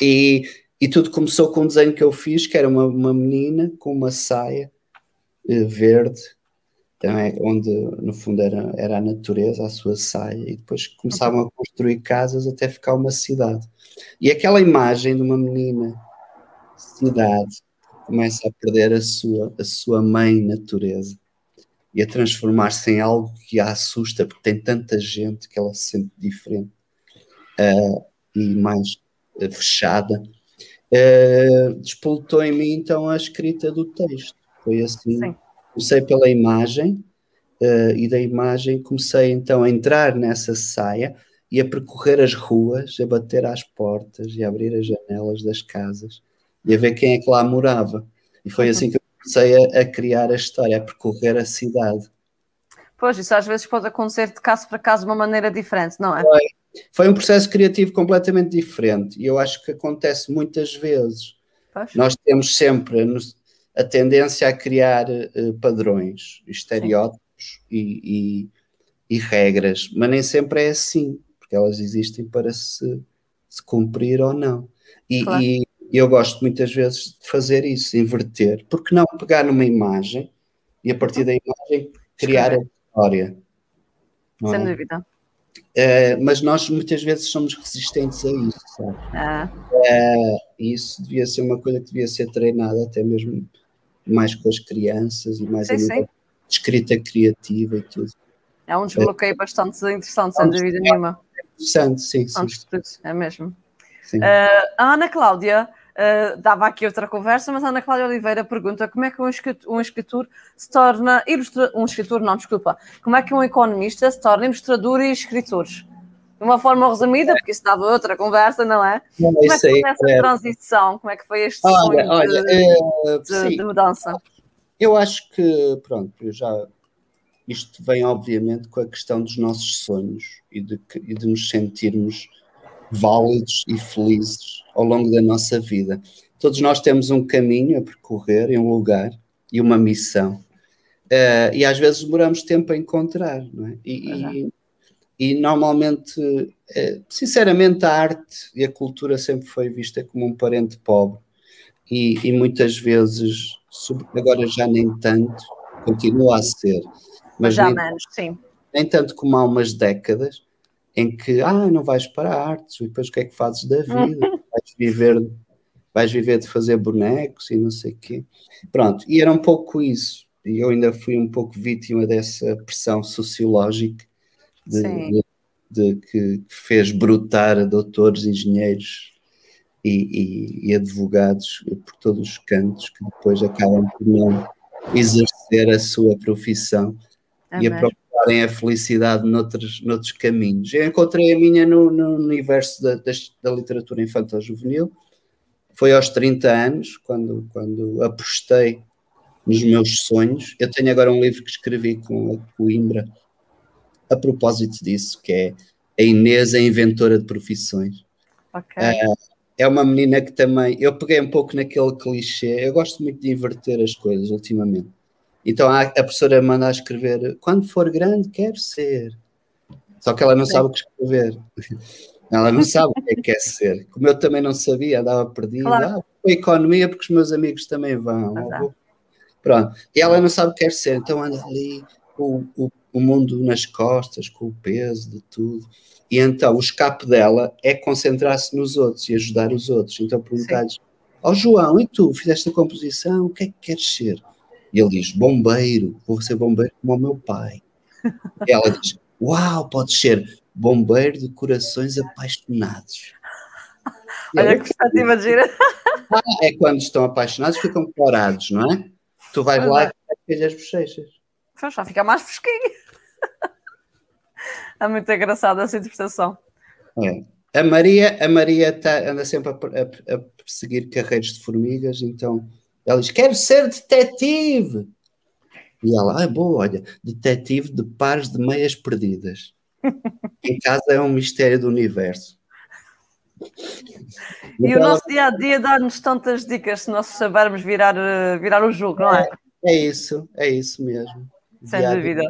E, e tudo começou com um desenho que eu fiz, que era uma, uma menina com uma saia eh, verde, também, onde no fundo era, era a natureza, a sua saia, e depois começavam a construir casas até ficar uma cidade. E aquela imagem de uma menina, cidade, começa a perder a sua, a sua mãe natureza e a transformar-se em algo que a assusta, porque tem tanta gente que ela se sente diferente uh, e mais uh, fechada. Uh, despoltou em mim então a escrita do texto. Foi assim. Sim. Comecei pela imagem e da imagem comecei então a entrar nessa saia e a percorrer as ruas, a bater às portas e a abrir as janelas das casas e a ver quem é que lá morava. E foi assim que eu comecei a, a, criar a história, a percorrer a cidade. Pois, isso às vezes pode acontecer de caso para caso de uma maneira diferente, não é? Foi, um processo criativo completamente diferente e eu acho que acontece muitas vezes. Pois. Nós temos sempre a tendência a criar uh, padrões, estereótipos e, e, e, regras, mas nem sempre é assim, porque elas existem para se, se cumprir ou não. E, claro. e e eu gosto muitas vezes de fazer isso, inverter. Porque não pegar numa imagem e a partir da imagem criar a história? Sem é? dúvida. É, mas nós muitas vezes somos resistentes a isso, sabe? Ah. É, isso devia ser uma coisa que devia ser treinada até mesmo mais com as crianças e mais sim, a nível de escrita criativa e tudo. É um desbloqueio é. bastante interessante, sem dúvida nenhuma. Interessante, sim, sim. É mesmo. Uh, a Ana Cláudia Uh, dava aqui outra conversa, mas a Ana Cláudia Oliveira pergunta como é que um escritor, um escritor se torna ilustrador, um escritor, não, desculpa, como é que um economista se torna ilustrador e escritor? De uma forma resumida, porque isso dava outra conversa, não é? Não, como é que foi essa é. transição? Como é que foi este olha, olha, de, é, de, de, mudança? Eu acho que, pronto, eu já isto vem obviamente com a questão dos nossos sonhos e de, e de nos sentirmos válidos e felizes ao longo da nossa vida. Todos nós temos um caminho a percorrer, um lugar e uma missão. Uh, e às vezes demoramos tempo a encontrar, não é? E, e, e normalmente, uh, sinceramente, a arte e a cultura sempre foi vista como um parente pobre. E, e muitas vezes, agora já nem tanto, continua a ser. Mas já nem, menos, sim. Nem tanto como há umas décadas, em que ah, não vais para artes, e depois o que é que fazes da vida? Vais viver, vais viver de fazer bonecos e não sei o quê. Pronto, e era um pouco isso. E eu ainda fui um pouco vítima dessa pressão sociológica de, de, de que fez brotar doutores, engenheiros e, e, e, advogados por todos os cantos que depois acabam por não exercer a sua profissão e a encontrarem a felicidade noutros, noutros caminhos. Eu encontrei a minha no, no universo da, da, literatura infantil-juvenil. Foi aos 30 anos, quando, quando apostei nos meus sonhos. Eu tenho agora um livro que escrevi com a Coimbra a propósito disso, que é a Inês, a inventora de profissões. Okay. Uh, é uma menina que também. Eu peguei um pouco naquele clichê. Eu gosto muito de inverter as coisas ultimamente. Então a, a professora manda escrever: quando for grande, quero ser. Só que ela não sabe o que escrever. Ela não sabe o que é que quer ser. Como eu também não sabia, andava perdido. Claro. Ah, a economia, porque os meus amigos também vão. Pronto. E ela não sabe o que quer ser. Então anda ali com o, o mundo nas costas, com o peso de tudo. E então o escape dela é concentrar-se nos outros e ajudar os outros. Então perguntar-lhes: Ó oh, João, e tu fizeste a composição? O que é que queres ser? E ele diz: bombeiro, vou ser bombeiro como o meu pai. E ela diz: uau, pode ser bombeiro de corações apaixonados. Olha que expectativa de gira. Ah, é quando estão apaixonados, ficam colorados, não é? Tu vais lá e é. as bochechas. Já fica mais fresquinho. É muito engraçada essa interpretação. É. A Maria, a Maria tá, anda sempre a, a, a perseguir carreiros de formigas, então ela diz: Quero ser detetive. E ela, ah, boa, olha, detetive de pares de meias perdidas. em casa é um mistério do universo. E então, o nosso dia a dia dá-nos tantas dicas se nós sabermos virar, eh, virar o jogo, não é? É, é isso, é isso mesmo. Sem dúvida.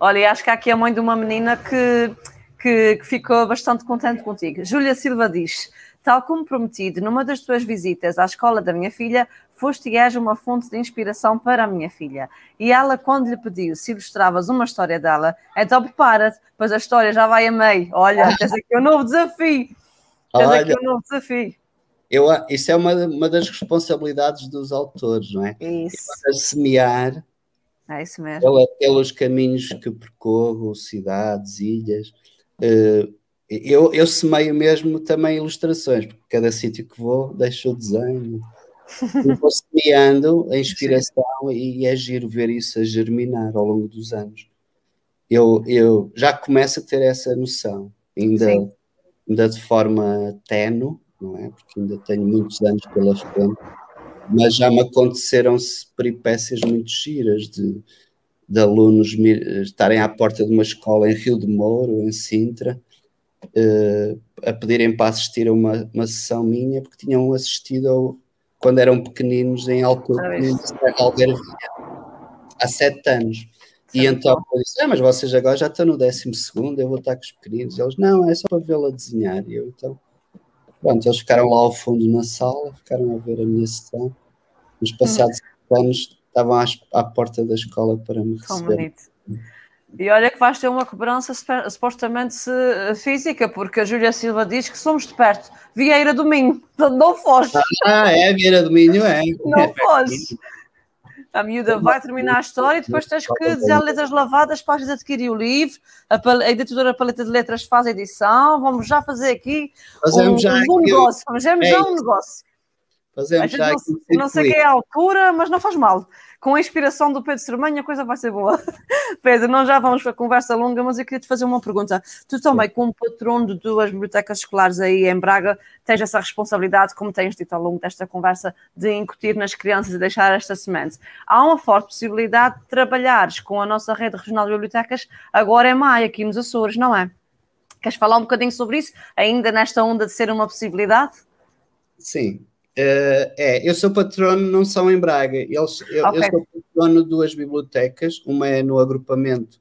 Olha, acho que há aqui a mãe de uma menina que, que, que ficou bastante contente contigo. Júlia Silva diz: Tal como prometido, numa das tuas visitas à escola da minha filha, foste e és uma fonte de inspiração para a minha filha. E ela, quando lhe pediu se ilustravas uma história dela, então prepara-te, pois a história já vai a meio. Olha, tens aqui um novo desafio. Tens Olha, aqui um novo desafio. Eu, isso é uma, uma das responsabilidades dos autores, não é? Isso. É semear é isso mesmo. Pela, pelos caminhos que percorro, cidades, ilhas. Uh, eu, eu semeio mesmo também ilustrações, porque cada sítio que vou deixo o desenho. E vou semeando a inspiração e é giro ver isso a germinar ao longo dos anos. Eu, eu já começo a ter essa noção, ainda, ainda de forma tenue, não é? Porque ainda tenho muitos anos pela frente, mas já me aconteceram-se peripécias muito giras de, de alunos estarem à porta de uma escola em Rio de Mouro, em Sintra, uh, a pedirem para assistir a uma, uma sessão minha, porque tinham assistido ao, quando eram pequeninos em Alcorcón, há sete anos. E então eu disse, ah, mas vocês agora já estão no décimo segundo, eu vou estar com os pequeninos. E eles, não, é só para vê-la desenhar. E eu, então, pronto, eles ficaram lá ao fundo na sala, ficaram a ver a minha sessão. Nos passados hum. anos estavam à, à, porta da escola para me receber. E olha que vais ter uma cobrança supostamente física, porque a Júlia Silva diz que somos de perto. Vieira do Minho, não foge. Ah, é, Vieira do Minho, é. Não foge. A miúda vai terminar a história e depois tens que dizer letras lavadas para adquirir o livro. A, a editora Paleta de Letras faz a edição. Vamos já fazer aqui Fazemos um, já um negócio. Fazemos é já um negócio. Fazemos já não, não sei quem é a altura, mas não faz mal com a inspiração do Pedro Sermanha, a coisa vai ser boa. Pedro, nós já vamos para a conversa longa, mas eu queria te fazer uma pergunta. Tu também, como patrono de duas bibliotecas escolares aí em Braga, tens essa responsabilidade, como tens dito ao longo desta conversa, de incutir nas crianças e deixar esta semente. Há uma forte possibilidade de trabalhares com a nossa rede regional de bibliotecas agora em maio, aqui nos Açores, não é? Queres falar um bocadinho sobre isso, ainda nesta onda de ser uma possibilidade? Sim, Uh, é, eu sou patrono, não são em Braga. Eles, eu, okay. eu, sou patrono de duas bibliotecas, uma é no agrupamento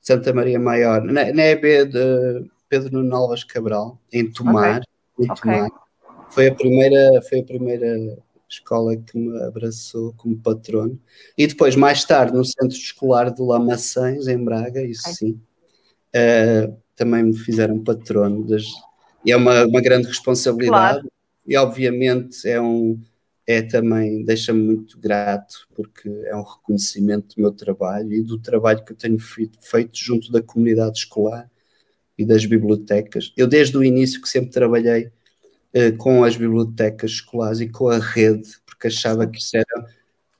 Santa Maria Maior, na, na EB de Pedro Nuno Alves Cabral, em Tomar. Okay. Em Tomar. Okay. Foi, a primeira, foi a primeira escola que me abraçou como patrono. E depois, mais tarde, no Centro Escolar de Lamaçães, em Braga, isso sim, uh, também me fizeram patrono. Das, e é uma, uma grande responsabilidade. Claro e obviamente é um é também deixa-me muito grato porque é um reconhecimento do meu trabalho e do trabalho que eu tenho feito, feito junto da comunidade escolar e das bibliotecas. Eu desde o início que sempre trabalhei eh, com as bibliotecas escolares e com a rede, porque achava que isso era,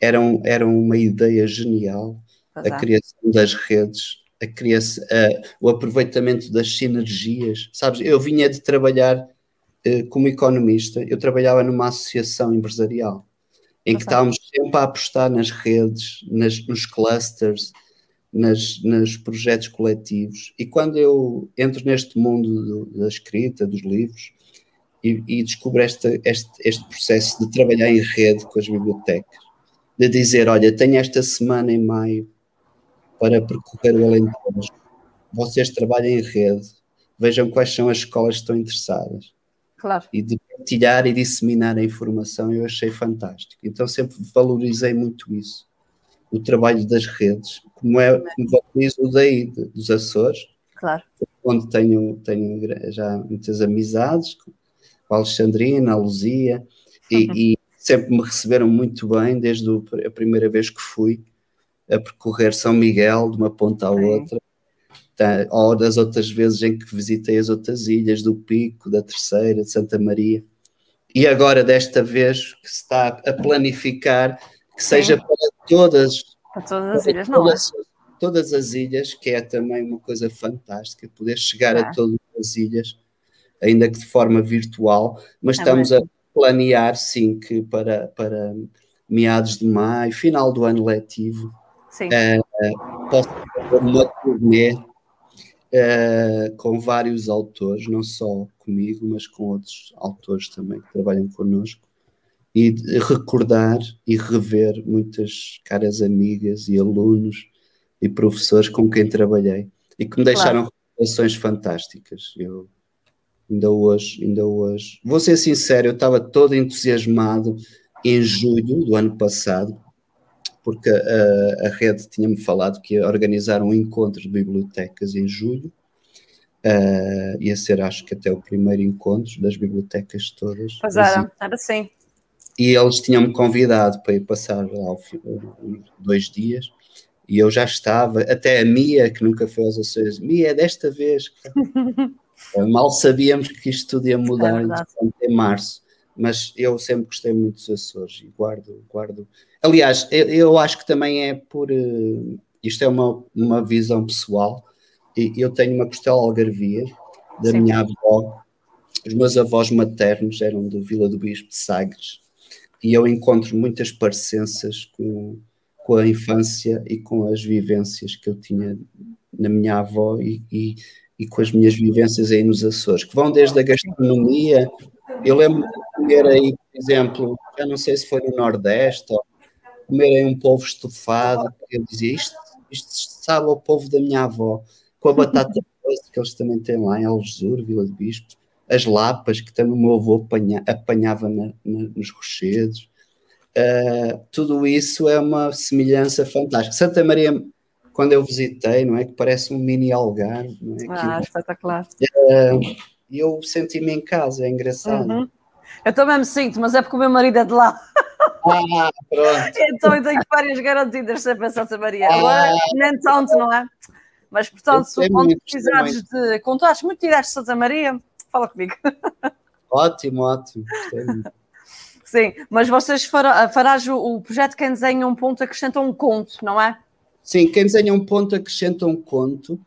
era, um, era uma ideia genial, a criação das redes, a criação, uh, o aproveitamento das sinergias. Sabes, eu vinha de trabalhar eh, como economista, eu trabalhava numa associação empresarial em que estávamos sempre a apostar nas redes, nas, nos clusters, nas, nos projetos coletivos. E quando eu entro neste mundo do, da escrita, dos livros, e, e descubro este, este, este processo de trabalhar em rede com as bibliotecas, de dizer: olha, tenho esta semana em maio para percorrer o Alentejo, vocês trabalham em rede, vejam quais são as escolas que estão interessadas Claro. E de partilhar e disseminar a informação eu achei fantástico. Então sempre valorizei muito isso. O trabalho das redes, como é como valorizo o daí dos Açores, claro. onde tenho, tenho já muitas amizades com a Alexandrina, a Luzia, e, uhum. e sempre me receberam muito bem desde a primeira vez que fui a percorrer São Miguel de uma ponta à outra ou das outras vezes em que visitei as outras ilhas do Pico, da Terceira, de Santa Maria. E agora, desta vez, que se está a planificar que Sim. seja para todas, para todas as ilhas, não é? Todas as ilhas, que é também uma coisa fantástica, poder chegar é. a todas as ilhas, ainda que de forma virtual, mas é estamos mesmo. a planear, sim, que para, para meados de maio, final do ano letivo, sim. Uh, possa fazer uma turnê uh, com vários autores, não só comigo, mas com outros autores também que trabalham connosco, e recordar e rever muitas caras amigas e alunos e professores com quem trabalhei e que me deixaram claro. relações fantásticas. Eu ainda hoje, ainda hoje, vou ser sincero, eu estava todo entusiasmado em julho do ano passado, porque a, a rede tinha-me falado que ia organizar um encontro de bibliotecas em julho. Uh, ia ser, acho que até o primeiro encontro das bibliotecas todas. Pois era, era sim. E eles tinham-me convidado para ir passar lá dois dias e eu já estava, até a Mia, que nunca foi aos Açores, Mia, é desta vez. Mal sabíamos que isto tudo ia mudar é em março, mas eu sempre gostei muito dos Açores e guardo, guardo. Aliás, eu, eu acho que também é por. Uh, isto é uma, uma visão pessoal. E eu tenho uma costela algarvia da Sim. minha avó. Os meus avós maternos eram de Vila do Bispo de Sagres e eu encontro muitas parecenças com, com a infância e com as vivências que eu tinha na minha avó e, e, e com as minhas vivências aí nos Açores, que vão desde a gastronomia. Eu lembro de comer aí, por exemplo, já não sei se foi no Nordeste, ou comer aí um polvo estufado, eu dizia isto, isto sabe ao povo da minha avó, com a batata doce que eles também têm lá em Algesur, Vila de Bispo, as lapas que também o meu avô apanha, apanhava na, na, nos rochedos. Uh, tudo isso é uma semelhança fantástica. Santa Maria quando eu visitei, não é? Que parece um mini algarve. Não é? Ah, espetacular. Uh, eu senti-me em casa, é engraçado. Uhum. Eu também me sinto, mas é porque o meu marido é de lá. Ah, pronto. então eu tenho várias garantidas sempre em Santa Maria. Ah. Agora, nem tanto, não é? Mas, portanto, quando precisares de contatos muito diretos de Santa Maria, fala comigo. Ótimo, ótimo. Sim, mas vocês fará, farás o, o projeto Quem Desenha um Ponto acrescenta um conto, não é? Sim, quem desenha um ponto acrescenta um conto,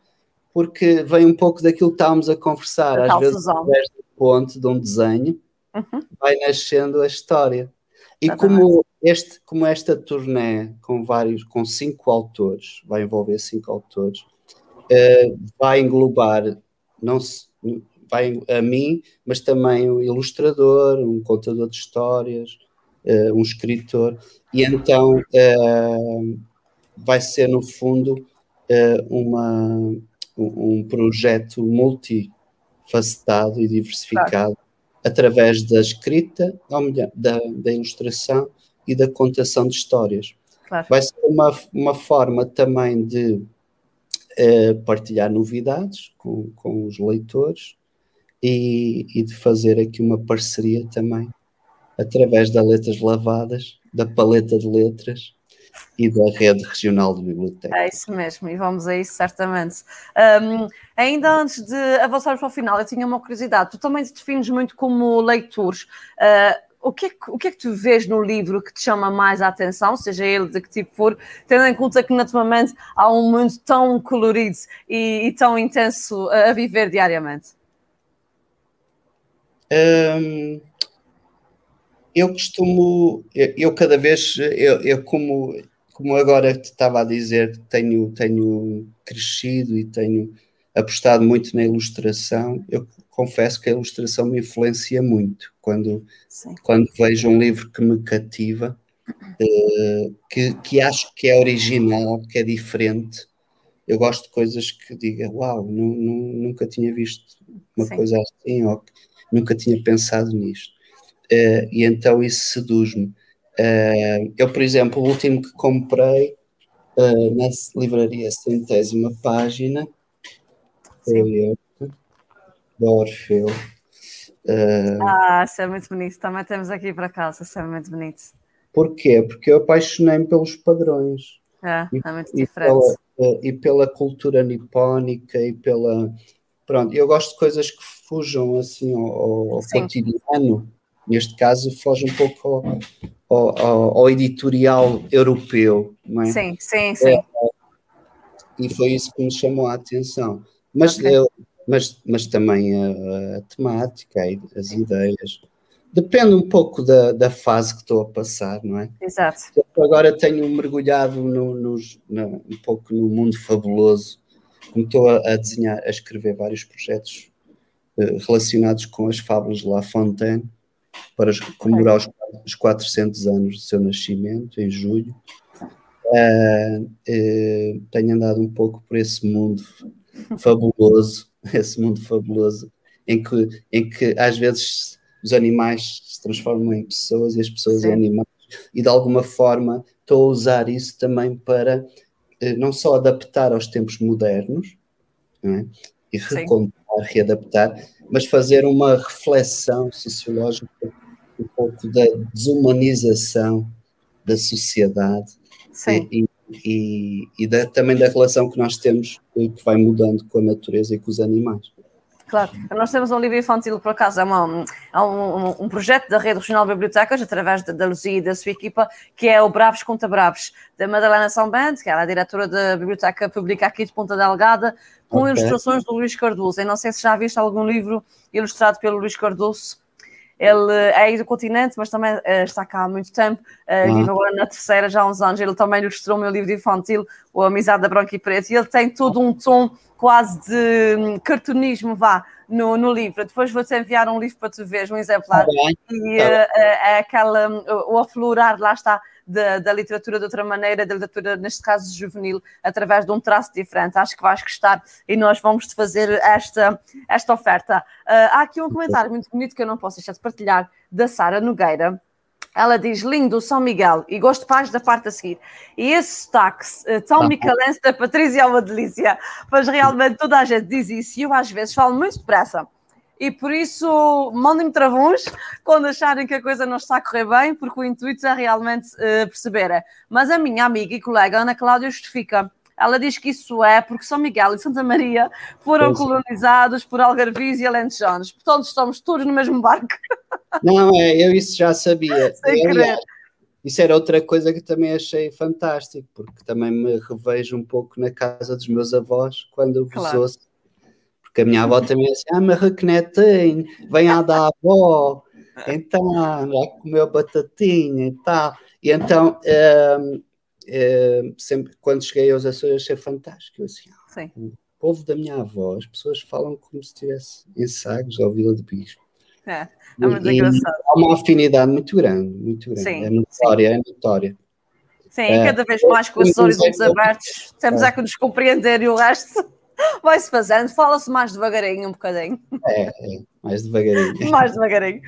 porque vem um pouco daquilo que estávamos a conversar. A Às vezes, através do ponto, de um desenho, uhum. vai nascendo a história. E como, este, como esta turnê com vários, com cinco autores, vai envolver cinco autores, uh, vai englobar não se, vai a mim, mas também um ilustrador, um contador de histórias, uh, um escritor, e então uh, vai ser, no fundo, uma, um, projeto multifacetado e diversificado claro. Através da escrita, da, da ilustração e da contação de histórias. Claro. Vai ser uma, uma forma também de uh, partilhar novidades com, com os leitores e, e, de fazer aqui uma parceria também através das letras lavadas, da paleta de letras e da rede regional de bibliotecas. É isso mesmo, e vamos a isso certamente. Um, ainda antes de avançarmos para o final, eu tinha uma curiosidade. Tu também te defines muito como leitor. Uh, o que, é que, o que é que tu vês no livro que te chama mais a atenção, seja ele de que tipo for, tendo em conta que naturalmente há um mundo tão colorido e, e tão intenso a, a viver diariamente? Um, eu costumo, eu, eu cada vez, eu, eu, como, como agora te estava a dizer, tenho, tenho crescido e tenho apostado muito na ilustração, eu confesso que a ilustração me influencia muito quando, quando vejo um livro que me cativa, uh, que, que acho que é original, que é diferente. Eu gosto de coisas que diga, uau, nunca tinha visto uma Sim. coisa assim, ou nunca tinha pensado nisto uh, e então isso seduz-me. Uh, eu, por exemplo, o último que comprei uh, na livraria centésima página foi este, da Orfeu. ah, isso é muito bonito. Também temos aqui para casa, isso é muito bonito. Porquê? Porque eu apaixonei-me pelos padrões. É, e, é muito diferente. E pela, e pela cultura nipónica e pela. Pronto, eu gosto de coisas que fujam assim ao, ao cotidiano Neste caso, foge um pouco ao, ao, ao editorial europeu, não é? Sim, sim, sim. É, e foi isso que me chamou a atenção. Mas, okay. eu, mas, mas também a, a temática, as sim. ideias. Depende um pouco da, da fase que estou a passar, não é? Exato. Eu agora tenho mergulhado no, no, no, um pouco no mundo fabuloso, como estou a, a desenhar, a escrever vários projetos uh, relacionados com as fábulas de La Fontaine para comemorar os, os 400 anos do seu nascimento, em julho. Uh, uh, tenho andado um pouco por esse mundo fabuloso, esse mundo fabuloso, em que, em que às vezes os animais se transformam em pessoas e as pessoas Sim. em animais, e de alguma forma estou a usar isso também para uh, não só adaptar aos tempos modernos é? e recontar, readaptar, mas fazer uma reflexão sociológica um pouco da desumanização da sociedade Sim. e, e, e da, também da relação que nós temos que vai mudando com a natureza e com os animais. Claro, nós temos um livro infantil, por acaso, é, uma, é um, um, projeto da Rede Regional de Bibliotecas, através da Luzia e da sua equipa, que é o Bravos contra Bravos, da Madalena São Bento, que é a diretora da Biblioteca Pública aqui de Ponta Delgada, com okay. ilustrações do Luís Cardoso. Eu não sei se já viste algum livro ilustrado pelo Luís Cardoso, ele é do continente, mas também uh, está cá há muito tempo, uh, vive agora na terceira, já há uns anos. Ele também ilustrou o meu livro infantil, O Amizade da Branca e Preto, e ele tem todo um tom quase de um, cartunismo, vá, no, no livro. Depois vou-te enviar um livro para tu veres, um exemplar. Tá e uh, é aquela, um, o aflorar, lá está, da, da, literatura de outra maneira, da literatura, neste caso juvenil, através de um traço diferente. Acho que vais gostar e nós vamos te fazer esta, esta oferta. Uh, há aqui um comentário muito bonito que eu não posso deixar de partilhar, da Sara Nogueira. Ela diz, lindo São Miguel, e gosto mais da parte a seguir. E esse sotaque uh, tão tá micalense da Patrícia é uma delícia, mas realmente toda a gente diz isso, e eu às vezes falo muito depressa e por isso mandem-me travões quando acharem que a coisa não está a correr bem, porque o intuito é realmente uh, perceber. Mas a minha amiga e colega Ana Cláudia justifica. Ela diz que isso é porque São Miguel e Santa Maria foram colonizados por algarvios e alentejanos. Portanto, estamos todos no mesmo barco. Não, é, eu isso já sabia. Sem eu, querer. Isso era outra coisa que também achei fantástico, porque também me revejo um pouco na casa dos meus avós quando vos claro. ouço porque a minha avó também é assim, ah, mas requenetinho, vem a da avó, então, já comeu batatinha e tal. E então, um, um, sempre, quando cheguei aos Açores, achei fantástico. Eu assim, ah, o povo da minha avó, as pessoas falam como se estivesse em Sagres ou Vila de Bispo. É, é muito e, engraçado. Há uma afinidade muito grande, muito grande. Sim, é notória, sim. é notória. Sim, é, cada vez mais com os horizontes abertos, temos é. é que nos compreender e o resto. Vai-se fazendo, fala-se mais devagarinho um bocadinho. É, é mais devagarinho. mais devagarinho.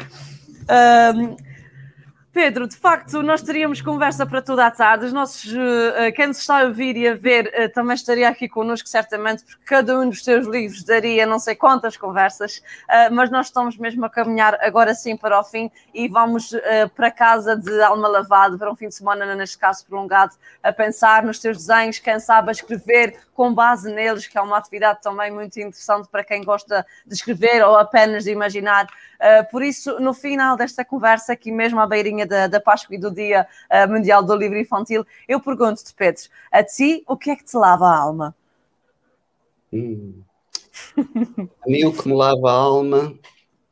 Um, Pedro, de facto, nós teríamos conversa para toda a tarde. Os nossos, uh, quem nos está a ouvir e a ver uh, também estaria aqui connosco, certamente, porque cada um dos teus livros daria não sei quantas conversas, uh, mas nós estamos mesmo a caminhar agora sim para o fim e vamos para casa de alma lavada, para um fim de semana, neste caso prolongado, a pensar nos teus desenhos, quem sabe a escrever com base neles, que é uma atividade também muito interessante para quem gosta de escrever ou apenas de imaginar. por isso, no final desta conversa, aqui mesmo à beirinha da, da Páscoa e do Dia uh, Mundial do Livro Infantil, eu pergunto-te, Pedro, a ti, o que é que te lava a alma? Hum. a mim, o que me lava a alma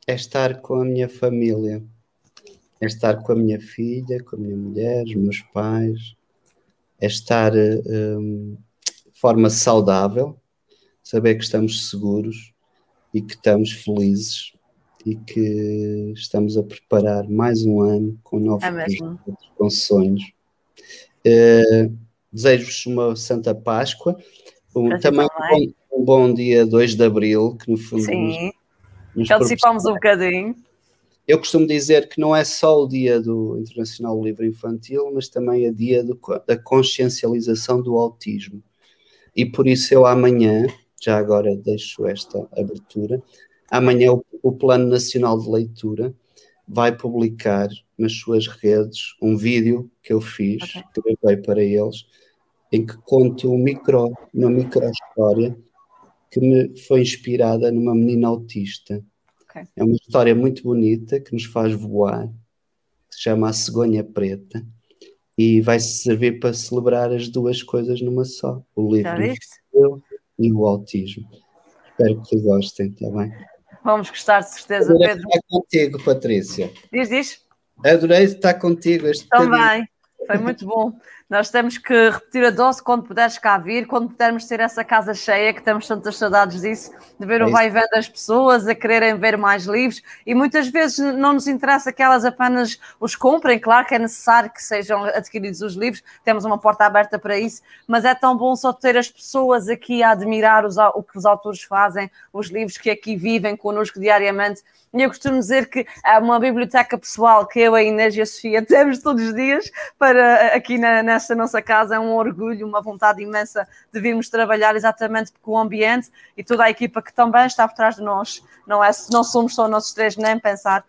é estar com a minha família, é estar com a minha filha, com a minha mulher, os meus pais, é estar um, de forma saudável, saber que estamos seguros e que estamos felizes e que estamos a preparar mais um ano com novos é projetos, com sonhos. Uh, Desejo-vos uma Santa Páscoa, um, também um bom, um bom, dia 2 de Abril, que no fundo Sim, nos, nos antecipamos um bocadinho. Eu costumo dizer que não é só o dia do Internacional do Livro Infantil, mas também é dia do, da consciencialização do autismo. E por isso eu amanhã, já agora deixo esta abertura, Amanhã o, o Plano Nacional de Leitura vai publicar nas suas redes um vídeo que eu fiz, okay. que gravei para eles, em que conto um micro, uma micro história que me foi inspirada numa menina autista. Okay. É uma história muito bonita que nos faz voar, que se chama A Cegonha Preta, e vai servir para celebrar as duas coisas numa só: o livro e o autismo. Espero que gostem, está bem? Vamos gostar de certeza, Adorei Pedro. estar contigo, Patrícia. Diz, diz. Adorei estar contigo este Também, foi muito bom. Nós temos que repetir a dose quando puderes cá vir, quando pudermos ter essa casa cheia, que temos tantas saudades disso, de ver é o vai e vem das pessoas, a quererem ver mais livros, e muitas vezes não nos interessa que elas apenas os comprem, claro que é necessário que sejam adquiridos os livros, temos uma porta aberta para isso, mas é tão bom só ter as pessoas aqui a admirar os, o que os autores fazem, os livros que aqui vivem connosco diariamente, e eu costumo dizer que há uma biblioteca pessoal que eu, a Inês e a Sofia temos todos os dias para aqui na, nesta nossa casa. É um orgulho, uma vontade imensa de virmos trabalhar exatamente com o ambiente e toda a equipa que também está por trás de nós. Não, é, não somos só nós três, nem pensar.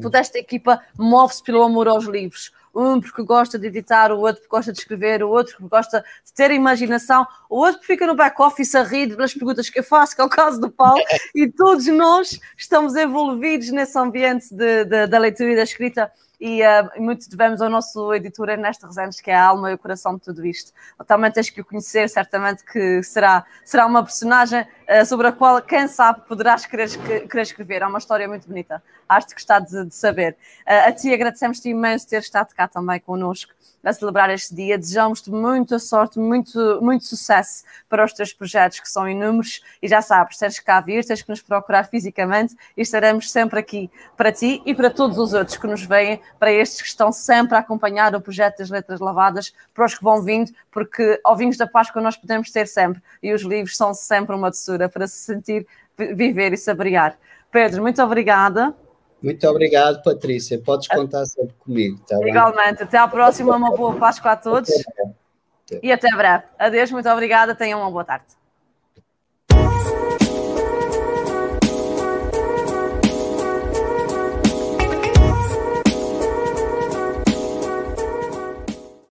Toda esta equipa move-se pelo amor aos livros um porque gosta de editar, o outro porque gosta de escrever, o outro porque gosta de ter imaginação, o outro porque fica no back-office a rir das perguntas que eu faço, que é o caso do Paulo, e todos nós estamos envolvidos nesse ambiente de, de, da leitura e da escrita e uh, muito devemos ao nosso editor Ernesto Rezendes, que é a alma e o coração de tudo isto. Também tens que o conhecer, certamente que será, será uma personagem sobre a qual, quem sabe, poderás querer, querer escrever. É uma história muito bonita. Acho que gostar de, de saber. Uh, a ti agradecemos-te imenso ter estado cá também connosco a celebrar este dia. Desejamos-te muita sorte, muito, muito sucesso para os teus projetos, que são inúmeros. E já sabes, tens que cá vir, tens que nos procurar fisicamente e estaremos sempre aqui para ti e para todos os outros que nos veem, para estes que estão sempre a acompanhar o projeto das Letras Lavadas, para os que vão vindo, porque ao vinhos da Páscoa nós podemos ter sempre e os livros são sempre uma doçura para se sentir, viver e saborear. Pedro, muito obrigada. Muito obrigado, Patrícia. Podes contar sempre comigo. Tá Igualmente. Bem? Até à próxima. Uma boa Páscoa a todos. Até e até breve. Adeus, muito obrigada. Tenham uma boa tarde.